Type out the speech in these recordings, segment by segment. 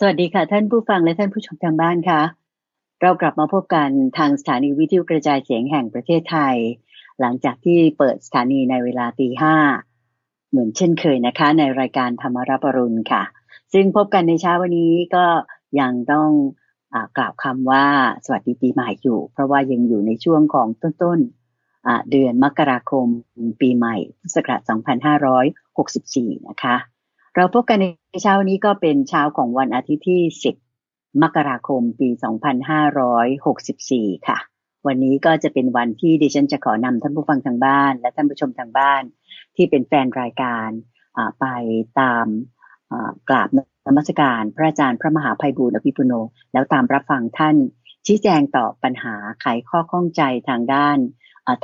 สวัสดีค่ะ ท่านผู้ฟังและท่านผู้ชมทางบ้านค่ะ เรากลับมาพบกันทางสถานีวิทยุกระจายเสียงแห่งประเทศไทย หลังจากที่เปิดสถานีในเวลาตีห้าเหมือนเช่นเคยนะคะ ในรายการธรรมรับปรุณค่ะ ซึ่งพบกันในเช้าวันนี้ก็ยังต้องอกล่าวคำว่าสวัสดีปีใหม่อยู่ เพราะว่ายังอยู่ในช่วงของต้นๆเดือนมกราคมปีใหม่พุทธศักราช2564 นะคะ เราพบกันในเช้านี้ก็เป็นเช้าของวันอาทิตย์ที่ 10 มกราคม ปี 2564 ค่ะ วันนี้ก็จะเป็นวันที่ดิฉันจะขอนำท่านผู้ฟังทางบ้าน และท่านผู้ชมทางบ้าน ที่เป็นแฟนรายการไปตามกราบนมัสการพระอาจารย์พระมหาภัยบูร์อภิปุโน แล้วตามรับฟังท่านชี้แจงต่อปัญหาไขข้อข้องใจทางด้าน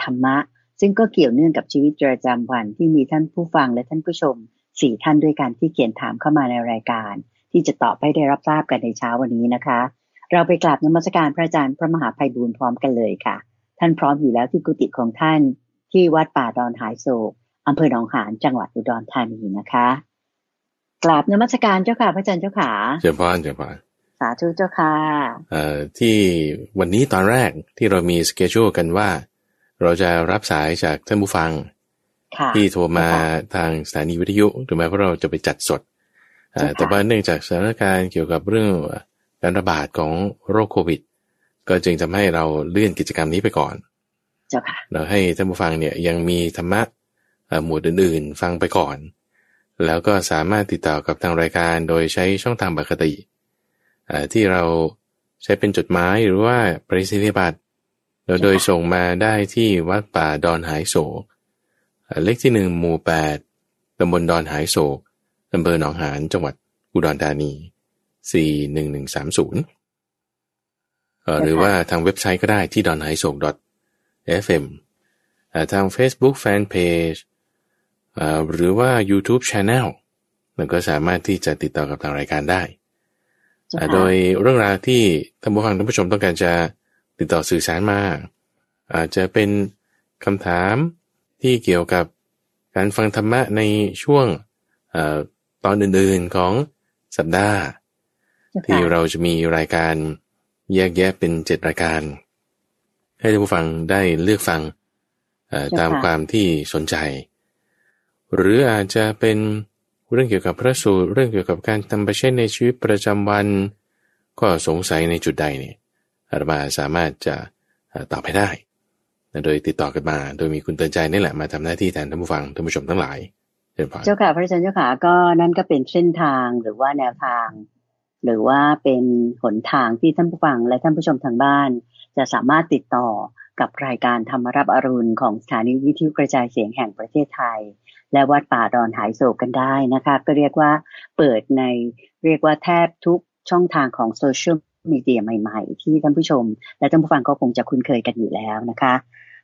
ธรรมะ ซึ่งก็เกี่ยวเนื่องกับชีวิตประจำวันที่มีท่านผู้ฟังและท่านผู้ชม สี่ท่านด้วยกันที่เขียนถามเข้ามาในรายการ ที่จะตอบให้ได้รับทราบกันในเช้าวันนี้นะคะ เราไปกราบนมัสการพระอาจารย์พระมหาภัยบูรณ์พร้อมกันเลยค่ะ ท่านพร้อมอยู่แล้วที่กุฏิของท่าน ที่วัดป่าดอนหายโศกอำเภอหนองหานจังหวัดอุดรธานีนะคะกราบนมัสการเจ้าค่ะพระอาจารย์เจ้าค่ะเจ้าพานเจ้าพานสาธุเจ้าค่ะเอ่อที่วันนี้ตอนแรกที่เรามีสเกจ u กันว่า เราจะรับสายจากท่านผู้ฟัง ที่โทรมาทางสถานีวิทยุถึงแม้ว่าเราจะไปจัดสดแต่ว่าเนื่องจากสถานการณ์เกี่ยวกับเรื่องการระบาดของโรคโควิด ก็จึงทำให้เราเลื่อนกิจกรรมนี้ไปก่อนเราให้ท่านผู้ฟังเนี่ยยังมีธรรมะหมวดอื่นๆ ฟังไปก่อน แล้วก็สามารถติดต่อกับทางรายการโดยใช้ช่องทางปกติที่เราใช้เป็นจดหมายหรือว่าปริศนียบัตรโดยส่งมาได้ที่วัดป่าดอนหายโศก เลขที่หนึ่งหมู่แปดตำบลดอนหายโศกอำเภอหนองหานจังหวัดอุดรธานีสี่หนึ่งหนึ่งสามศูนย์หรือว่าทางเว็บไซต์ก็ได้ที่ดอนหายโศก .fm ทาง Facebook Fanpage หรือว่า YouTube Channel มันก็สามารถที่จะติดต่อกับทางรายการได้ โดยเรื่องราวที่ท่านผู้ฟังท่านผู้ชมต้องการจะติดต่อสื่อสารมา อาจจะเป็นคำถาม ที่เกี่ยวกับการฟังธรรมะในช่วงอตอนอื่นๆของสัปดาห์ ที่เราจะมีรายการแยกแยะเป็นเจ็ดรายการ ให้ท่านผู้ฟังได้เลือกฟังตามความที่สนใจ หรืออาจจะเป็นเรื่องเกี่ยวกับพระสูตรเรื่องเกี่ยวกับการทำประเช่นในชีวิตประจำวัน ก็สงสัยในจุดใดเนี่ยอาตมาสามารถจะตอบให้ได้ โดยติดต่อกันมา โดยมีคุณเตือนใจนี่แหละมาทำหน้าที่แทนท่านผู้ฟังท่านผู้ชมทั้งหลายเจ้าค่ะพระอาจารย์เจ้าค่ะก็นั่นก็เป็นเส้นทางหรือว่าแนวทาง หรือว่าเป็นหนทางที่ท่านผู้ฟังและท่านผู้ชมทางบ้าน จะสามารถติดต่อกับรายการธรรมรับอรุณของสถานีวิทยุกระจายเสียงแห่งประเทศไทย และวัดป่าดอนหายโศกกันได้นะคะก็เรียกว่าเปิดในเรียกว่าแทบทุกช่องทางของโซเชียลมีเดียใหม่ ๆ ที่ท่านผู้ชม และท่านผู้ฟังก็คงจะคุ้นเคยกันอยู่แล้วนะคะ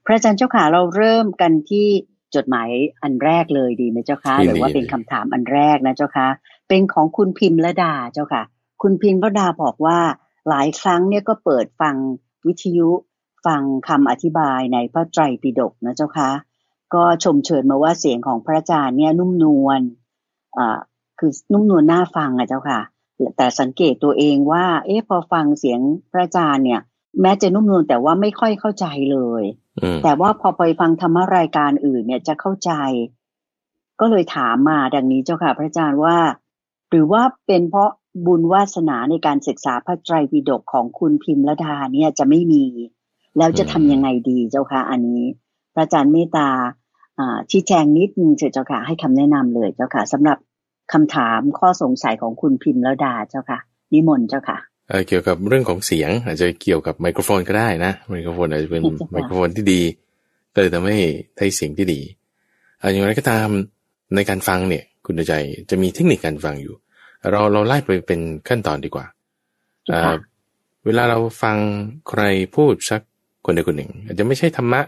พระอาจารย์เจ้าค่ะเราเริ่มกันที่จดหมายอันแรกเลยดีไหมเจ้าคะหรือว่าเป็นคำถามอันแรกนะเจ้าคะเป็นของคุณพิมพ์ละดาเจ้าค่ะ คุณพิมพ์ละดาบอกว่าหลายครั้งเนี่ยก็เปิดฟังวิทยุฟังคำอธิบายในพระไตรปิฎกนะเจ้าคะก็ชมเชิญมาว่าเสียงของพระอาจารย์เนี่ยนุ่มนวลอ่าคือนุ่มนวลน่าฟังอะเจ้าค่ะ แต่สังเกตตัวเองว่า เอ๊ะพอฟังเสียงพระอาจารย์เนี่ย แม้จะนุ่มนวลแต่ว่าไม่ค่อยเข้าใจเลย แต่ว่าพอไปฟังธรรมรายการอื่นเนี่ยจะเข้าใจ ก็เลยถามมาดังนี้เจ้าค่ะ พระอาจารย์ว่า หรือว่าเป็นเพราะบุญวาสนาในการศึกษาพระไตรปิฎกของคุณพิมพ์ละดาเนี่ยจะไม่มี แล้วจะทำยังไงดีเจ้าค่ะ อันนี้ พระอาจารย์เมตตาชี้แจงนิดนึงเจ้าค่ะ ให้คำแนะนำเลยเจ้าค่ะสำหรับคำถามข้อสงสัยของคุณพิมพ์ละดาเจ้าค่ะ นิมนต์เจ้าค่ะ เกี่ยวกับเรื่องของเสียง อาจจะเกี่ยวกับไมโครโฟนก็ได้นะไมโครโฟนอาจจะเป็นไมโครโฟนที่ดีก็เลยทำให้ได้เสียงที่ดีอย่างไรก็ตามในการฟังเนี่ยคุณใจจะมีเทคนิคการฟังอยู่ เราเราไล่ไปเป็นขั้นตอนดีกว่าเวลาเราฟังใครพูดสักคนใดคนหนึ่ง อาจจะไม่ใช่ธรรมะ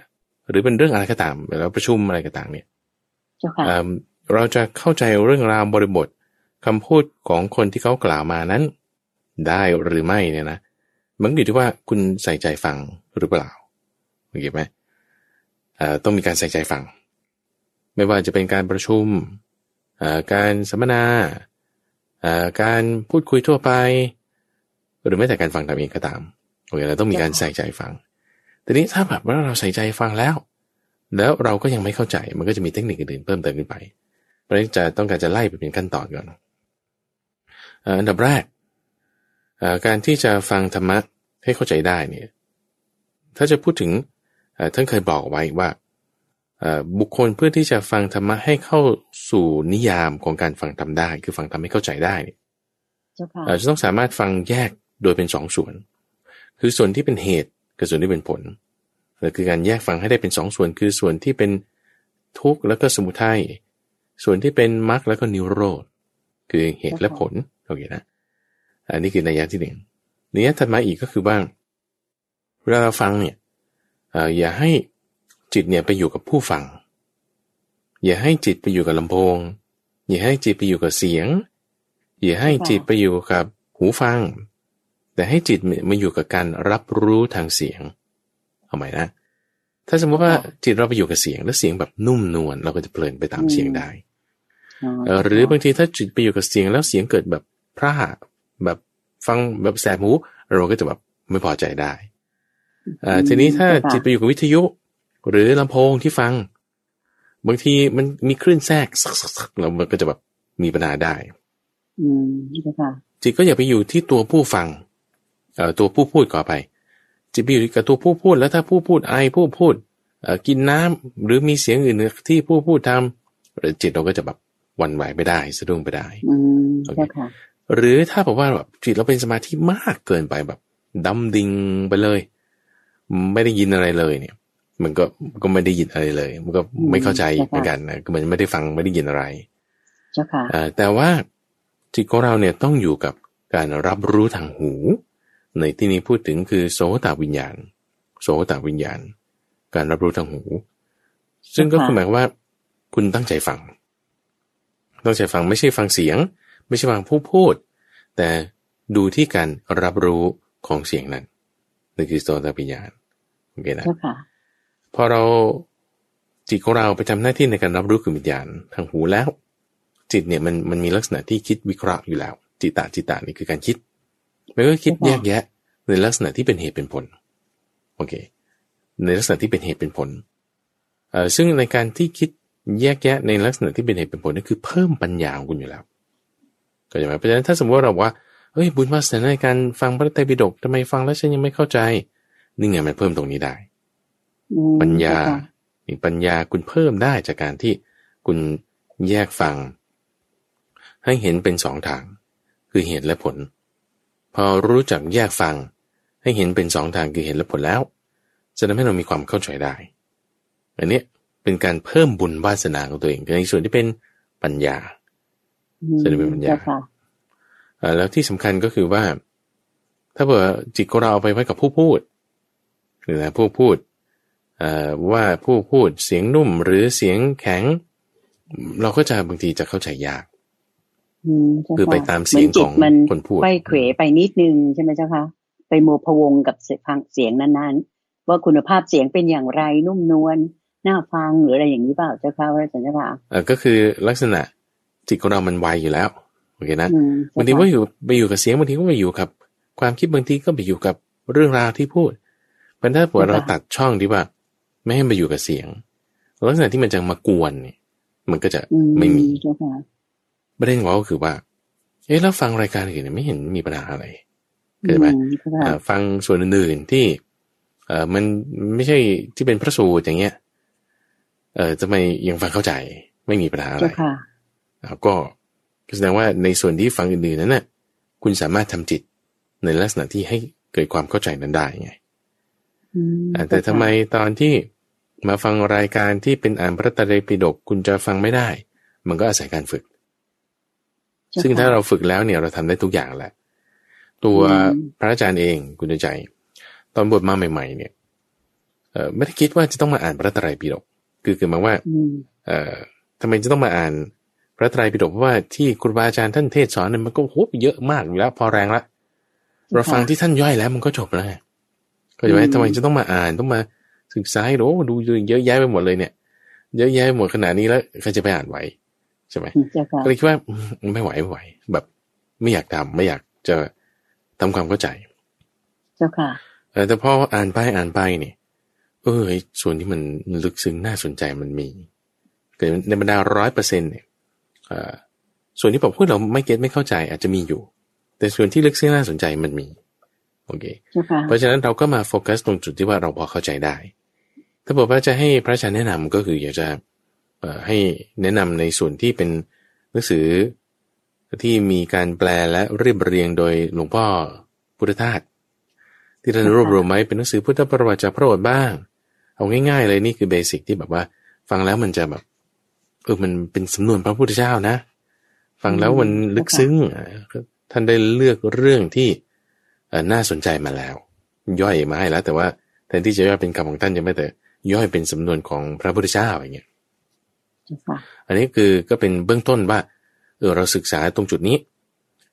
หรือเป็นเรื่องอะไรก็ตามเวลาประชุมอะไรก็ตามเนี่ยเราจะเข้าใจเรื่องราวบริบทคำพูดของคนที่เขากล่าวมานั้น ได้หรือไม่เนี่ยนะมันอยู่ที่ว่าคุณใส่ใจฟังหรือเปล่าโอเคไหมต้องมีการใส่ใจฟัง ไม่ว่าจะเป็นการประชุม การสัมมนา การพูดคุยทั่วไป หรือแม้แต่การฟังทำเองก็ตามโอเคเราต้องมีการใส่ใจฟัง ทีนี้ถ้าแบบว่าเราใส่ใจฟังแล้ว แล้วเราก็ยังไม่เข้าใจ มันก็จะมีเทคนิคอื่นเพิ่มเติมขึ้นไป เพราะฉะนั้นจะต้องการจะไล่ไปเป็นขั้นตอนก่อนอันดับแรก การที่จะฟังธรรมะให้เข้าใจได้เนี่ยถ้าจะพูดถึงท่านเคยบอกไว้ว่าบุคคลเพื่อที่จะฟังธรรมะให้เข้าสู่นิยามของการฟังธรรมได้ คือฟังธรรมให้เข้าใจได้เนี่ยจะต้องสามารถฟังแยกโดยเป็นสองส่วน คือส่วนที่เป็นเหตุกับส่วนที่เป็นผลคือการแยกฟังให้ได้เป็นสองส่วน คือส่วนที่เป็นทุกข์แล้วก็สมุทัยส่วนที่เป็นมรรคแล้วก็นิโรธคือเหตุและผลโอเคนะ อันนี้คือนัยยะที่หนึ่งนัยยะถัดมาอีกก็คือว่าเวลาเราฟังเนี่ยอย่าให้จิตเนี่ยไปอยู่กับผู้ฟัง อย่าให้จิตไปอยู่กับลำโพง อย่าให้จิตไปอยู่กับเสียง อย่าให้จิตไปอยู่กับหูฟัง แต่ให้จิตมาอยู่กับการรับรู้ทางเสียง เอาใหม่นะ ถ้าสมมติว่าจิตเราไปอยู่กับเสียง แล้วเสียงแบบนุ่มนวลเราก็จะเพลินไปตามเสียงได้หรือบางทีถ้าจิตไปอยู่กับเสียงแล้วเสียงเกิดแบบพร่า แบบฟังแบบแสบหู เราก็จะแบบไม่พอใจได้ทีนี้ถ้าจิตไปอยู่กับวิทยุ หรือลำโพงที่ฟัง บางทีมันมีคลื่นแทรกสักๆเราก็จะแบบมีปัญหาได้ อืมค่ะจิตก็อย่าไปอยู่ที่ตัวผู้ฟังเอ่อตัวผู้พูดก่อไป จิตไปอยู่กับตัวผู้พูด แล้วถ้าผู้พูดไอผู้พูดเอ่อกินน้ำหรือมีเสียงอื่นที่ผู้พูดทำหรือจิตเราก็จะแบบวันไหวไม่ได้สะดุ้งไปได้อืมค่ะ หรือถ้าบอกว่าแบบจิตเราเป็นสมาธิมากเกินไปแบบดำดิ่งไปเลย ไม่ได้ยินอะไรเลยเนี่ย มันก็ก็ไม่ได้ยินอะไรเลย มันก็ไม่เข้าใจเหมือนกันนะก็มันไม่ได้ฟังไม่ได้ยินอะไรเจ้าค่ะแต่ว่าจิตของเราเนี่ยต้องอยู่กับการรับรู้ทางหู ในที่นี้พูดถึงคือโสตวิญญาณ โสตวิญญาณ การรับรู้ทางหู ซึ่งก็คือหมายว่า คุณตั้งใจฟังตั้งใจฟังไม่ใช่ฟังเสียง ไม่ใช่ฟังผู้พูด แต่ดูที่การรับรู้ของเสียงนั้นนั่นคือโสตวิญญาณโอเคนะพอเราจิตของเราไปทำหน้าที่ในการรับรู้คือวิญญาณทางหูแล้ว จิตเนี่ยมันมันมีลักษณะที่คิดวิเคราะห์อยู่แล้ว จิตตาจิตตานี่คือการคิดมันก็คิดแยกแยะ ในลักษณะที่เป็นเหตุเป็นผลโอเค ในลักษณะที่เป็นเหตุเป็นผลเอ่อซึ่งในการที่คิดแยกแยะในลักษณะที่เป็นเหตุเป็นผลนี่คือเพิ่มปัญญาของคุณอยู่แล้ว ก็จะหมายเพราะฉะนั้นถ้าสมมติว่าเราว่าเฮ้ยบุญวาสนาในการฟังพระไตรปิฎกทำไมฟังแล้วฉันยังไม่เข้าใจนี่ไงมันเพิ่มตรงนี้ได้ ปัญญาปัญญาคุณเพิ่มได้จากการที่คุณแยกฟัง ให้เห็นเป็นสองทาง คือเหตุและผล พอรู้จักแยกฟัง ให้เห็นเป็นสองทางคือเหตุและผลแล้วจะทำให้เรามีความเข้าใจได้ อันนี้เป็นการเพิ่มบุญวาสนาของตัวเองในส่วนที่เป็นปัญญา ส่วนที่เป็นปัญญาแล้วที่สำคัญก็คือว่า ถ้าเผื่อจิตของเราเอาไปไว้กับผู้พูดหรือผู้พูดว่าผู้พูดเสียงนุ่มหรือเสียงแข็ง เราก็จะบางทีจะเข้าใจยากคือไปตามเสียงของคนพูดไปเขวไปนิดนึงใช่ไหมเจ้าคะไปโมพวงกับเสียงนั้นๆ ว่าคุณภาพเสียงเป็นอย่างไรนุ่มนวลน่าฟังหรืออะไรอย่างนี้เปล่าเจ้าค่ะว่าสัญญาเออก็คือลักษณะ จิตของเรามันไวอยู่แล้วโอเคนะบางทีว่าอยู่ไปอยู่กับเสียงบางทีก็ไปอยู่กับ ความคิดบางทีก็ไปอยู่กับเรื่องราวที่พูดเพราะถ้าเกิดเราตัดช่องที่ว่า ไม่ให้มาอยู่กับเสียง ลักษณะที่มันจะมากวนเนี่ยมันก็จะไม่มีประเด็นของก็คือว่า เอ๊ะแล้วฟังรายการอื่นไม่เห็นมีปัญหาอะไรเกิดไหมฟังส่วนอื่นๆที่ เออมันไม่ใช่ที่เป็นพระสูตรอย่างเงี้ย เออจะไม่ยังฟังเข้าใจ ไม่มีปัญหาอะไร ก็แสดงว่าในส่วนที่ฟังอื่นๆนั้นน่ะคุณสามารถทำจิตในลักษณะที่ให้เกิดความเข้าใจนั้นได้ไงแต่ทำไมตอนที่มาฟังรายการที่เป็นอ่านพระตรีปิฎกคุณจะฟังไม่ได้ มันก็อาศัยการฝึก ซึ่งถ้าเราฝึกแล้วเนี่ยเราทำได้ทุกอย่างแหละ ตัวพระอาจารย์เองคุณใจ ตอนบวชมาใหม่ ๆ เนี่ยเออไม่ได้คิดว่าจะต้องมาอ่านพระตรีปิฎกคือคือหมายว่าเอ่อทำไมจะต้องมาอ่าน พระไตรปิฎกเพราะว่าที่ครูบาอาจารย์ท่านเทศสอนเนี่ยมันก็โหเยอะมากอยู่แล้วพอแรงละเราฟังที่ท่านย่อยแล้วมันก็จบแล้วก็จะไหมทำไมจะต้องมาอ่านต้องมาศึกษาโอ้ดูเยอะแยะไปหมดเลยเนี่ย เยอะแยะหมดขนาดนี้แล้วใครจะไปอ่านไหวใช่ไหมก็เลยคิดว่าไม่ไหวไม่ไหว แบบไม่อยากทำไม่อยากจะทำความเข้าใจ เจ้าค่ะแต่พออ่านไปอ่านไปเนี่ยเออส่วนที่มันลึกซึ้งน่าสนใจมันมีเกิดในบรรดาร้อยเปอร์เซ็นต์เนี่ย ส่วนที่ผมพูดเราไม่เก็ตไม่เข้าใจอาจจะมีอยู่ แต่ส่วนที่ลึกซึ้งน่าสนใจมันมีโอเคเพราะฉะนั้นเราก็มาโฟกัสตรงจุดที่ว่าเราพอเข้าใจได้ ถ้าบอกว่าจะให้พระอาจารย์แนะนำก็คืออยากจะให้แนะนำในส่วนที่เป็นหนังสือที่มีการแปลและเรียบเรียงโดยหลวงพ่อพุทธทาสที่ท่านรวบรวมไว้เป็นหนังสือพุทธประวัติจากพระโอษฐ์บ้าง เอาง่ายๆเลยนี่คือเบสิกที่แบบว่า ฟังแล้วมันจะแบบเออมันเป็นสำนวนพระพุทธเจ้านะ ฟังแล้วมันลึกซึ้งท่านได้เลือกเรื่องที่น่าสนใจมาแล้ว ย่อยมาให้แล้ว แต่ว่าแทนที่จะย่อยเป็นคำของท่านจะไม่แต่ ย่อยเป็นสำนวนของพระพุทธเจ้าอย่างเงี้ยอันนี้คือก็เป็นเบื้องต้นว่าเออเราศึกษาตรงจุดนี้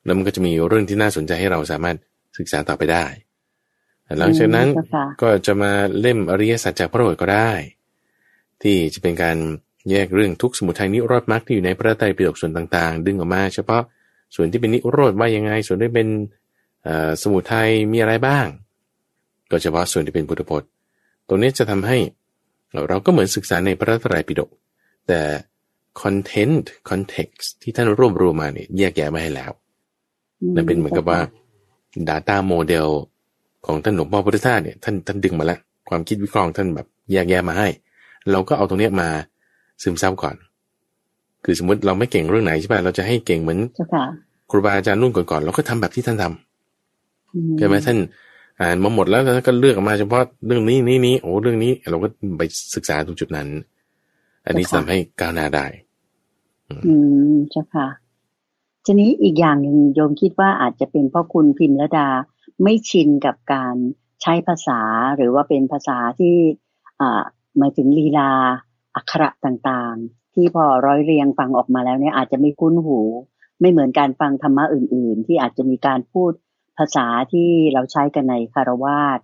แล้วมันก็จะมีเรื่องที่น่าสนใจให้เราสามารถศึกษาต่อไปได้ หลังจากนั้นก็จะมาเล่มอริยสัจจากพระโอษฐ์ก็ได้ ที่จะเป็นการ แยกเรื่องทุกสมุทัยนิโรธมรรคที่อยู่ในพระไตรปิฎกส่วนต่างๆ ดึงออกมา เฉพาะส่วนที่เป็นนิโรธว่ายังไง ส่วนที่เป็นสมุทัยมีอะไรบ้าง ก็เฉพาะส่วนที่เป็นพุทธพจน์ ตรงนี้จะทำให้เราก็เหมือนศึกษาในพระไตรปิฎกแต่ content context ที่ท่านรวบรวมมาเนี่ยแยกแยะมาให้แล้วนั่นเป็นเหมือนกับว่า Data โมเดลของท่านหลวงพ่อพุทธทาสเนี่ยท่านท่านดึงมาแล้ว ความคิดวิเคราะห์ท่านแบบแยกแยะมาให้ เราก็เอาตรงนี้มา ซึมซับก่อน คือสมมติเราไม่เก่งเรื่องไหนใช่ป่ะเราจะให้เก่งเหมือนครูบาอาจารย์นุ่นก่อนๆเราก็ทำแบบที่ท่านทำใช่ไหมท่านอ่านมาหมดแล้วแล้วก็เลือกออกมาเฉพาะเรื่องนี้นี้นี้โอ้เรื่องนี้ เราก็ไปศึกษาตรงจุดนั้น อันนี้ทำให้ก้าวหน้าได้ อืมเจ้าค่ะทีนี้อีกอย่างหนึ่งโยมคิดว่าอาจจะเป็นเพราะคุณพิมพ์ละดาไม่ชินกับการใช้ภาษาหรือว่าเป็นภาษาที่อ่ามาถึงลีลา อักขระต่างๆ ที่พอร้อยเรียงฟังออกมาแล้วเนี่ยอาจจะไม่คุ้นหู ไม่เหมือนการฟังธรรมะอื่น ๆ ที่อาจจะมีการพูดภาษาที่เราใช้กันในคารวาส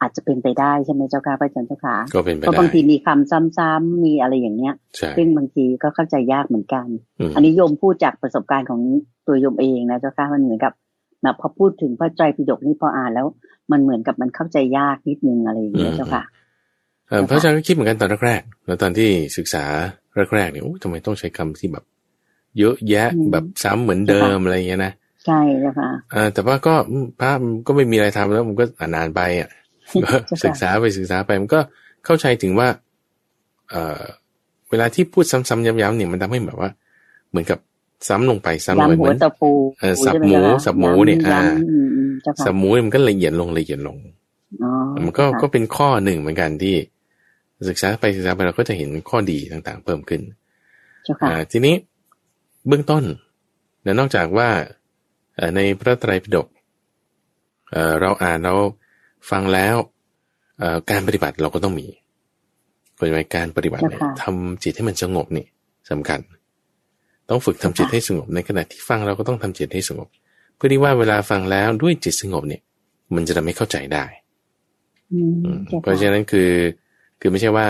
อาจจะเป็นไปได้ใช่ไหมเจ้าค่ะพระอาจารย์เจ้าค่ะก็เป็นไปได้เพราะบางทีมีคำซ้ำๆมีอะไรอย่างเงี้ย ซึ่งบางทีก็เข้าใจยากเหมือนกัน อันนี้โยมพูดจากประสบการณ์ของตัวโยมเองนะเจ้าค่ะมันเหมือนกับแบบพอพูดถึงพระใจปิฎกนี่พออ่านแล้ว มันเหมือนกับมันเข้าใจยากนิดนึงอะไรอย่างเงี้ยเจ้าค่ะ พระอาจารย์ก็คิดเหมือนกันตอนแรกๆแล้วตอนที่ศึกษาแรกๆเนี่ยทำไมต้องใช้คำที่แบบ เยอะแยะแบบซ้ำเหมือนเดิมอะไรเงี้ยนะใช่แล้วค่ะแต่ว่าก็พระก็ไม่มีอะไรทำแล้วมันก็อ่านไปอะศึกษาไปศึกษาไปมันก็เข้าใจถึงว่า เออเวลาที่พูดซ้ำๆย้ำๆเนี่ยมันทำให้แบบว่า เหมือนกับซ้ำลงไปซ้ำลงไปเหมือนสับหมูสับหมูเนี่ยอ่าสับหมูมันก็ละเอียดลงละเอียดลงมันก็ก็เป็นข้อหนึ่งเหมือนกันที่ ศึกษาไปศึกษาไปเราก็จะเห็นข้อดีต่างๆ เพิ่มขึ้นทีนี้เบื้องต้นนอกจากว่าในพระไตรปิฎกเราอ่านเราฟังแล้วการปฏิบัติเราก็ต้องมีกฎหมายการปฏิบัติเนี่ยทำจิตให้มันสงบนี่สำคัญ ต้องฝึกทำจิตให้สงบในขณะที่ฟังเราก็ต้องทำจิตให้สงบ เพื่อที่ว่าเวลาฟังแล้วด้วยจิตสงบเนี่ย มันจะทำให้เข้าใจได้เพราะฉะนั้นคือ คือไม่ใช่ว่า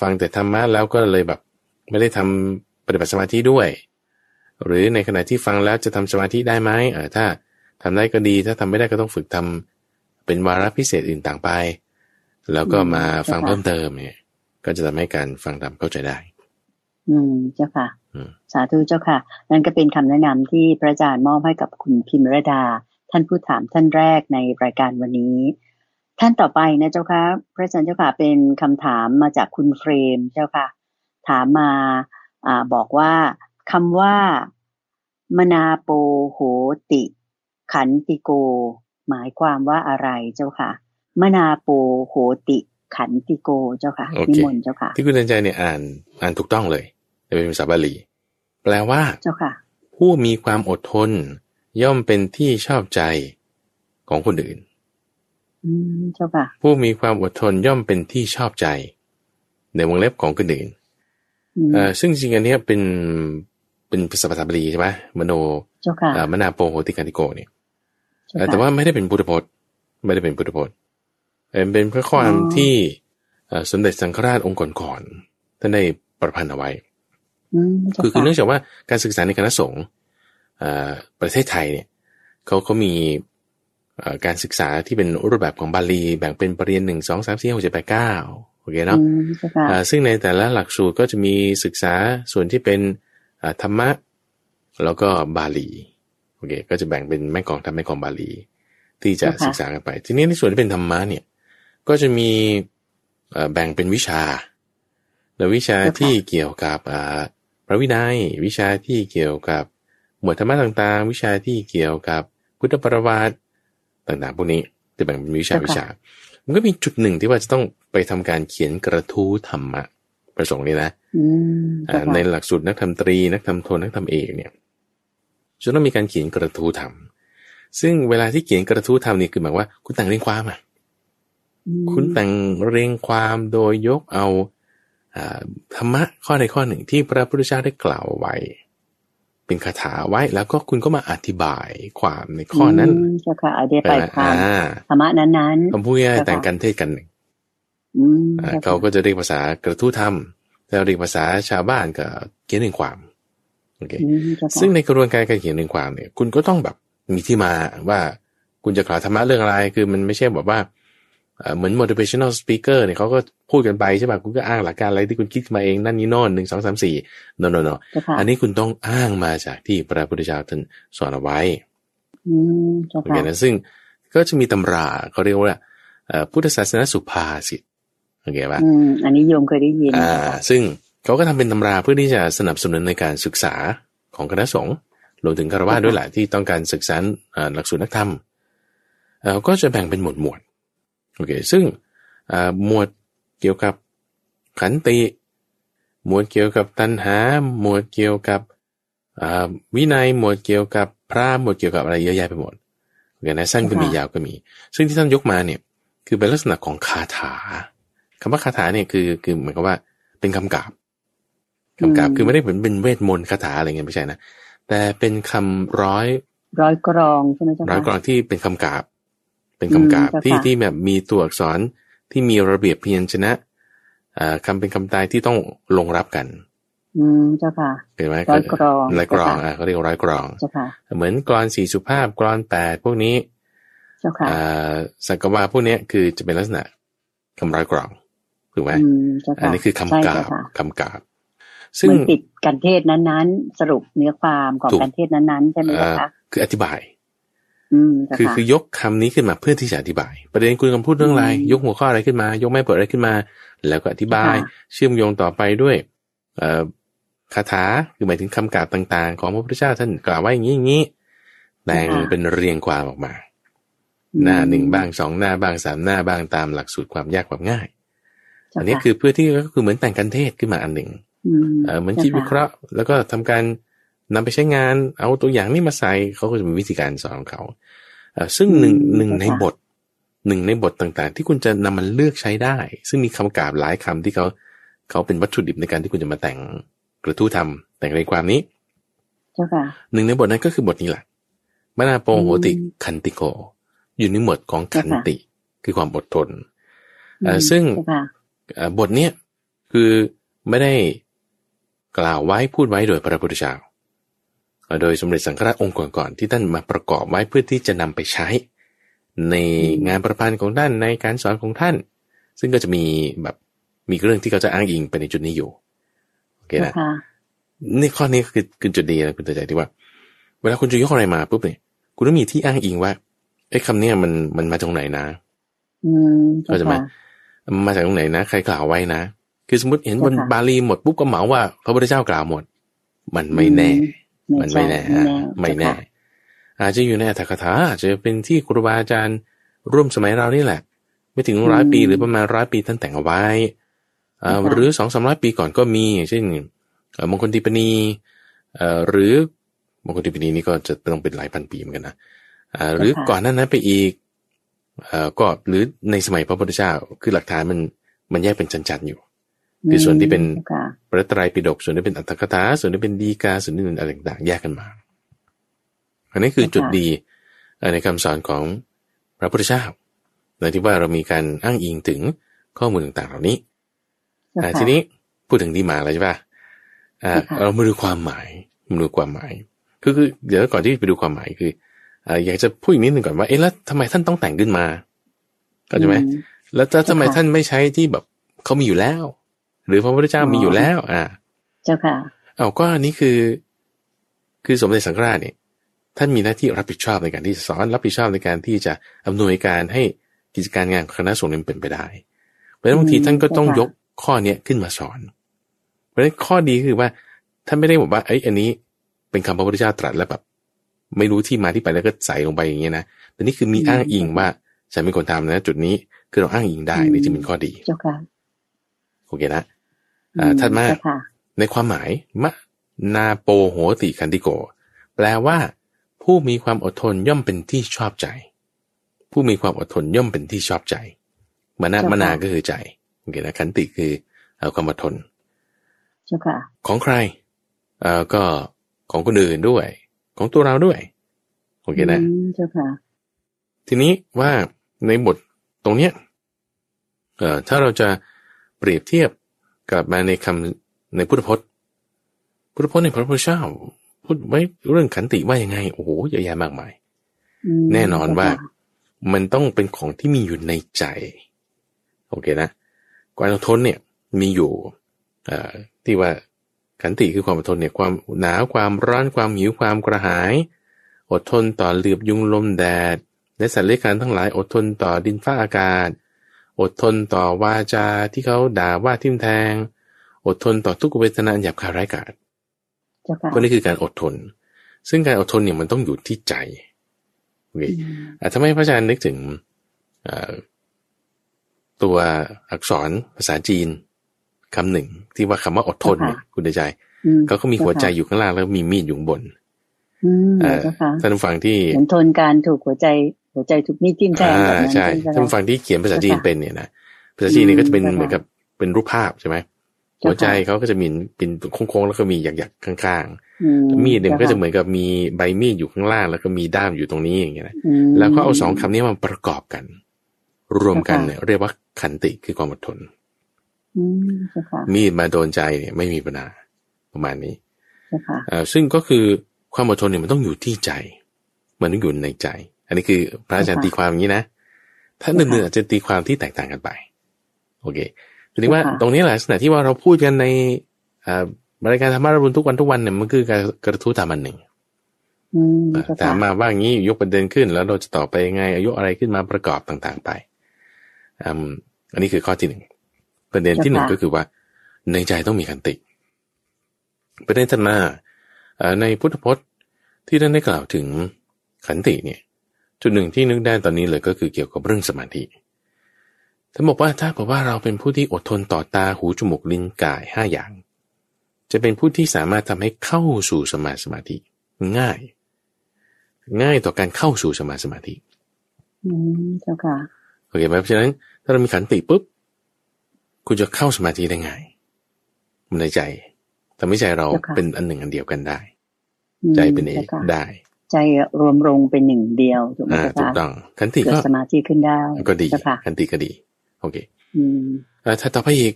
ฟังแต่ธรรมะแล้วก็เลยแบบ ไม่ได้ทำปฏิบัติสมาธิด้วย หรือในขณะที่ฟังแล้วจะทำสมาธิได้ไหมเออถ้าทำได้ก็ดี ถ้าทำไม่ได้ก็ต้องฝึกทำเป็นวาระพิเศษอื่นต่างไป แล้วก็มาฟังเพิ่มเติมเนี่ย ก็จะทำให้การฟังธรรมเข้าใจได้ อืมเจ้าค่ะสาธุเจ้าค่ะ นั่นก็เป็นคำแนะนำที่พระอาจารย์มอบให้กับคุณพิมรดา ท่านผู้ถามท่านแรกในรายการวันนี้ ท่านต่อไปนะเจ้าค่ะพระอาจารย์เจ้าค่ะเป็นคำถามมาจากคุณเฟรมเจ้าค่ะ ถามมาอ่าบอกว่าคำว่ามนาโปโหติ ขันติโก หมายความว่าอะไรเจ้าค่ะ มนาโปโหติขันติโกเจ้าค่ะนิมนต์เจ้าค่ะ ที่คุณเดินใจเนี่ยอ่านอ่านถูกต้องเลยเป็นภาษาบาลีแปลว่าเจ้าค่ะ ผู้มีความอดทน ย่อมเป็นที่ชอบใจของคนอื่น เจ้าค่ะผู้มีความอดทนย่อมเป็นที่ชอบใจ ในวงเล็บของคนอื่นอ่าซึ่งจริงอันนี้เป็นเป็นภาษาภาษาบาลีใช่ไหมมโนมนาโปโหติการติโกเนี่ยแต่ว่าไม่ได้เป็นพุทธพจน์ ไม่ได้เป็นพุทธพจน์เป็นพระความที่สมเด็จสังฆราชองค์ก่อนๆท่านได้ประพันธ์เอาไว้คือคือเนื่องจากว่าการศึกษาในคณะสงฆ์ประเทศไทยเนี่ยเขาเขามี การศึกษาที่เป็นรูปแบบของบาลีแบ่งเป็นปรริญญาหนึ่งสองสามสี่หกเจ็ดแปดเก้าโอเคเนาะซึ่งในแต่ละหลักสูตรก็จะมีศึกษาส่วนที่เป็นธรรมะ แล้วก็บาลีโอเคก็จะแบ่งเป็นแม่กองธรรมแม่กองบาลี ที่จะศึกษากันไป ทีนี้ในส่วนที่เป็นธรรมะเนี่ยก็จะมีแบ่งเป็นวิชาแล้ววิชาที่เกี่ยวกับพระวินัย วิชาที่เกี่ยวกับหมวดธรรมะต่างๆ วิชาที่เกี่ยวกับพุทธประวัติ ต่างๆพวกนี้จะแบ่งเป็นวิชาวิชา มันก็มีจุดหนึ่งที่ว่าจะต้องไปทำการเขียนกระทู้ธรรมะ ประสงค์นี้นะในหลักสูตรนักธรรมตรี นักธรรมโทนักธรรมเอกเนี่ยจะต้องมีการเขียนกระทู้ธรรม ซึ่งเวลาที่เขียนกระทู้ธรรมนี่คือหมายว่า คุณแต่งเรียงความอะคุณแต่งเรียงความโดยยกเอาธรรมะข้อใดข้อหนึ่งที่พระพุทธเจ้าได้กล่าวไว้ เป็นคาถาไว้ แล้วก็คุณก็มาอธิบายความในข้อนั้นเจ้าค่ะอธิบายความธรรมะนั้นๆคำพูดง่ายแต่งกันเทศกันหนึ่งเขาก็จะเรียกภาษากระทู้ธรรมแต่เรียกภาษาชาวบ้านก็เขียนหนึ่งความโอเคซึ่งในกระบวนการการเขียนหนึ่งความเนี่ย คุณก็ต้องแบบมีที่มาว่าคุณจะกล่าวธรรมะเรื่องอะไร คือมันไม่ใช่แบบว่า เหมือน motivational speaker เนี่ยเขาก็พูดกันไปใช่ป่ะคุณก็อ้างหลักการอะไรที่คุณคิดมาเองนั่นนี่นอนหนึ่งสองสามสี่โนโนโนอันนี้คุณต้องอ้างมาจากที่พระพุทธเจ้าท่านสอนเอาไว้โอเคนะซึ่งก็จะมีตำราเขาเรียกว่าพุทธศาสนาสุภาษิตโอเคป่ะอันนี้โยมเคยได้ยินอ่า ซึ่งเขาก็ทำเป็นตำราเพื่อที่จะสนับสนุนในการศึกษาของคณะสงฆ์รวมถึงคารวะด้วยแหละที่ต้องการศึกษาหลักสูตรนักธรรมก็จะแบ่งเป็นหมวดหมวด โอเค ซึ่งหมวดเกี่ยวกับขันติ หมวดเกี่ยวกับตัณหา หมวดเกี่ยวกับวินัย หมวดเกี่ยวกับพระหมวดเกี่ยวกับอะไรเยอะแยะไปหมดโอเคนะสั้นก็มียาวก็มี ซึ่งที่ท่านยกมาเนี่ยคือเป็นลักษณะของคาถาคำว่าคาถาเนี่ยคือคือเหมือนกับว่าเป็นคำกาบคำกาบคือไม่ได้เหมือนเป็นเวทมนต์คาถาอะไรเงี้ยไม่ใช่นะแต่เป็นคำร้อย ร้อยกรองใช่ไหมจ๊ะร้อยกรองที่เป็นคำกาบ เป็นคำกาบที่ที่แบบมีตัวอักษรที่มีระเบียบเพียงชนะคำเป็นคำตายที่ต้องลงรับกัน อืมเจ้าค่ะเห็นไหมร้อยกรองร้อยกรองอะเขาเรียกร้อยกรองเจ้าค่ะ เหมือนกรอนสี่สุภาพกรอนแปดพวกนี้เจ้าค่ะสักวาพวกนี้คือจะเป็นลักษณะคำร้อยกรองถูกไหมอันนี้คือคำกาบคำกาบซึ่งติดกันเทศนั้นๆ สรุปเนื้อความของกันเทศนั้นๆใช่ไหมคะคืออธิบาย คือคือยกคำนี้ขึ้นมาเพื่อที่จะอธิบาย ประเด็นคุณกำพูดเรื่องอะไร ยกหัวข้ออะไรขึ้นมา ยกแม่เปิดอะไรขึ้นมา แล้วก็อธิบาย เชื่อมโยงต่อไปด้วยเอ่อคาถาคือหมายถึงคำกาบต่าง ๆ ของพระพุทธเจ้าท่านกล่าวไว้อย่างนี้อย่างนี้แต่งเป็นเรียงความออกมา หน้าหนึ่งบ้างสองหน้าบ้างสามหน้าบ้างตามหลักสูตรความยากความง่าย อันนี้คือเพื่อที่ก็คือเหมือนแต่งกันเทศขึ้นมาอันหนึ่งเหมือนคิดวิเคราะห์ แล้วก็ทำการ นำไปใช้งาน เอาตัวอย่างนี้มาใส่เขาก็จะมีวิธีการสอนของเขาซึ่งหนึ่งหนึ่งในบทหนึ่งในบทต่างๆ ที่คุณจะนำมันเลือกใช้ได้ ซึ่งมีคำกราบหลายคำที่เขาเขาเป็นวัตถุดิบในการที่คุณจะมาแต่งกระทู้ทำแต่งในความนี้หนึ่งในบทนั้นก็คือบทนี้แหละมนาโปโหติคันติโก อยู่ในหมวดของคันติคือความอดทนซึ่งบทเนี้ยคือไม่ได้กล่าวไว้พูดไว้โดยพระพุทธเจ้า โดยสมเด็จสังฆราชองค์ก่อนๆที่ท่านมาประกอบไว้เพื่อที่จะนำไปใช้ ในงานประพันธ์ของท่านในการสอนของท่าน ซึ่งก็จะมีแบบมีเรื่องที่เขาจะอ้างอิงไปในจุดนี้อยู่โอเคนะนี่ข้อนี้คือคือจุดดีนะคุณตัวใจที่ว่า เวลาคุณจะยกอะไรมาปุ๊บเนี่ยคุณต้องมีที่อ้างอิงว่าไอ้คำนี้มันมันมาจากไหนนะอืมก็จะมามาจากตรงไหนนะ ใครกล่าวไว้นะ คือสมมติเห็นบนบาลีหมดปุ๊บก็เหมาว่า พระพุทธเจ้ากล่าวหมด มันไม่แน่ มันไม่แน่ไม่แน่ อาจจะอยู่ในอัตถกถาอาจจะเป็นที่ครูบาอาจารย์ร่วมสมัยเรานี่แหละ ไม่ถึงร้อยปีหรือประมาณร้อยปีท่านแต่งเอาไว้หรือสองสามร้อยปีก่อนก็มี เช่นมงคลติปนีหรือมงคลติปนีนี่ก็จะต้องเป็นหลายพันปีเหมือนกันนะหรือก่อนนั้นนั้นไปอีกก็หรือในสมัยพระพุทธเจ้าคือหลักฐานมันมันแยกเป็นชั้นๆอยู่ คือส่วนที่เป็นพระไตรปิฎกส่วนที่เป็นอัตถกถาส่วนที่เป็นดีกาส่วนที่เป็นอะไรต่างๆแยกกันมา อันนี้คือจุดดีในคำสอนของพระพุทธเจ้าในที่ว่าเรามีการอ้างอิงถึงข้อมูลต่างๆเหล่านี้ทีนี้พูดถึงที่มาแล้วใช่ปะเรามาดูความหมายมาดูความหมายคือคือเดี๋ยวก่อนที่ไปดูความหมายคืออยากจะพูดอีกนิดหนึ่งก่อนว่าเอ๊ะแล้วทำไมท่านต้องแต่งขึ้นมาก็ใช่ไหมแล้วทำไมท่านไม่ใช้ที่แบบเขามีอยู่แล้ว หรือพระพุทธเจ้ามีอยู่แล้ว อ่า เจ้าค่ะเอาก็อันนี้คือ คือสมเด็จสังฆราชเนี่ย ท่านมีหน้าที่รับผิดชอบในการที่สอนรับผิดชอบในการที่จะอำนวยการให้กิจการงานคณะสงฆ์นั้นเป็นไปได้เพราะฉะนั้นบางทีท่านก็ต้องยกข้อเนี้ยขึ้นมาสอน เพราะฉะนั้นข้อดีคือว่าท่านไม่ได้บอกว่าไอ้อันนี้ เป็นคำพระพุทธเจ้าตรัสแล้วแบบ ไม่รู้ที่มาที่ไปแล้วก็ใส่ลงไปอย่างเงี้ยนะแต่นี่คือมีอ้างอิงว่าฉันเป็นคนทำนะ จุดนี้คือเราอ้างอิงได้นี่จึงเป็นข้อดีเจ้าค่ะ โอเคนะอ่าท่านมาในความหมายมะนาโปโหติคันติโก แปลว่า ผู้มีความอดทนย่อมเป็นที่ชอบใจ ผู้มีความอดทนย่อมเป็นที่ชอบใจมานะมนาก็คือใจโอเคนะคันติคือเอาความอดทนของใครเอ่อก็ของคนอื่นด้วย ของตัวเราด้วยโอเคนะเจ้าค่ะ ทีนี้ว่าในบทตรงเนี้ยเอ่อถ้าเราจะเปรียบเทียบกับมาในคำในพุทธพจน์ พุทธพจน์ในพระพุทธเจ้าพูดไว้เรื่องขันติว่ายังไง โอ้โหเยอะแยะมากมาย แน่นอนว่ามันต้องเป็นของที่มีอยู่ในใจ โอเคนะความอดทนเนี่ยมีอยู่ที่ว่าขันติคือความอดทนเนี่ยความหนาวความร้อนความหิวความกระหาย อดทนต่อเหลือบยุงลมแดดและสัตว์เลี้ยงทั้งหลายอดทนต่อดินฟ้าอากาศ อดทนต่อวาจาที่เขาด่าว่าทิมแทง อดทนต่อทุกเวทนาหยาบคายไร้กาศก็นี่คือการอดทน ซึ่งการอดทนเนี่ยมันต้องอยู่ที่ใจโอเคถ้าไม่พระอาจารย์นึกถึงตัวอักษรภาษาจีนคำหนึ่ง ที่ว่าคำว่าอดทนเนี่ยคุณใจเขาก็มีหัวใจอยู่ข้างล่างแล้วมีมีดอยู่บนท่านฟังที่เหมือนทนการถูกหัวใจ หัวใจถูกมีดจิ้มแทงแบบนั้นใช่ท่านฟังที่เขียนภาษาจีนเป็นเนี่ยนะภาษาจีนเนี่ยก็จะเป็นเหมือนกับเป็นรูปภาพใช่ไหมหัวใจเขาก็จะมีเป็นโค้งๆแล้วก็มีหยักๆข้างๆ มีดเนี่ยก็จะเหมือนกับมีใบมีดอยู่ข้างล่าง แล้วก็มีด้ามอยู่ตรงนี้อย่างเงี้ยแล้วก็เอาสองคำนี้มาประกอบกัน รวมกันเนี่ยเรียกว่าขันติคือความอดทนมีดมาโดนใจเนี่ยไม่มีปัญหาประมาณนี้ซึ่งก็คือความอดทนเนี่ยมันต้องอยู่ที่ใจ มันต้องอยู่ในใจ อันนี้คือพระอาจารย์ตีความอย่างนี้นะ ถ้าหนึ่งๆอาจจะตีความที่แตกต่างกันไป โอเคทีนี้ว่าตรงนี้แหละลักษณะที่ว่าเราพูดกันในรายการธรรมะรุนทุกวันทุกวันเนี่ยมันคือกกระทู้ตามมันหนึ่งถามมาว่างี้ยกประเด็นขึ้น แล้วเราจะต่อไปยังไงอายุอะไรขึ้นมาประกอบต่างๆไปอันนี้คือข้อที่หนึ่งประเด็นที่หนึ่งก็คือว่า ในใจต้องมีขันติ ประเด็นถัดมาในพุทธพจน์ที่ท่านได้กล่าวถึงขันติเนี่ย จุดหนึ่งที่นึกได้ตอนนี้เลยก็คือเกี่ยวกับเรื่องสมาธิท่านบอกว่าถ้าบอกว่าเราเป็นผู้ที่อดทนต่อตาหูจมูกลิ้นกายห้าอย่าง จะเป็นผู้ที่สามารถทำให้เข้าสู่สมาสมาธิ ง่าย ง่ายต่อการเข้าสู่สมาสมาธิอืมเจ้าค่ะโอเคไหมเพราะฉะนั้น ถ้าเรามีขันติปุ๊บคุณจะเข้าสมาธิได้ง่ายมันในใจทำให้ใจเราเป็นอันหนึ่งอันเดียวกันได้ ใจเป็นเอกได้ ใจรวมลงเป็นหนึ่งเดียวถูกไหมคะถูกต้องขันติก็สมาธิขึ้นได้ก็ดีขันติก็ดี โอเคถ้าต่อไปอีก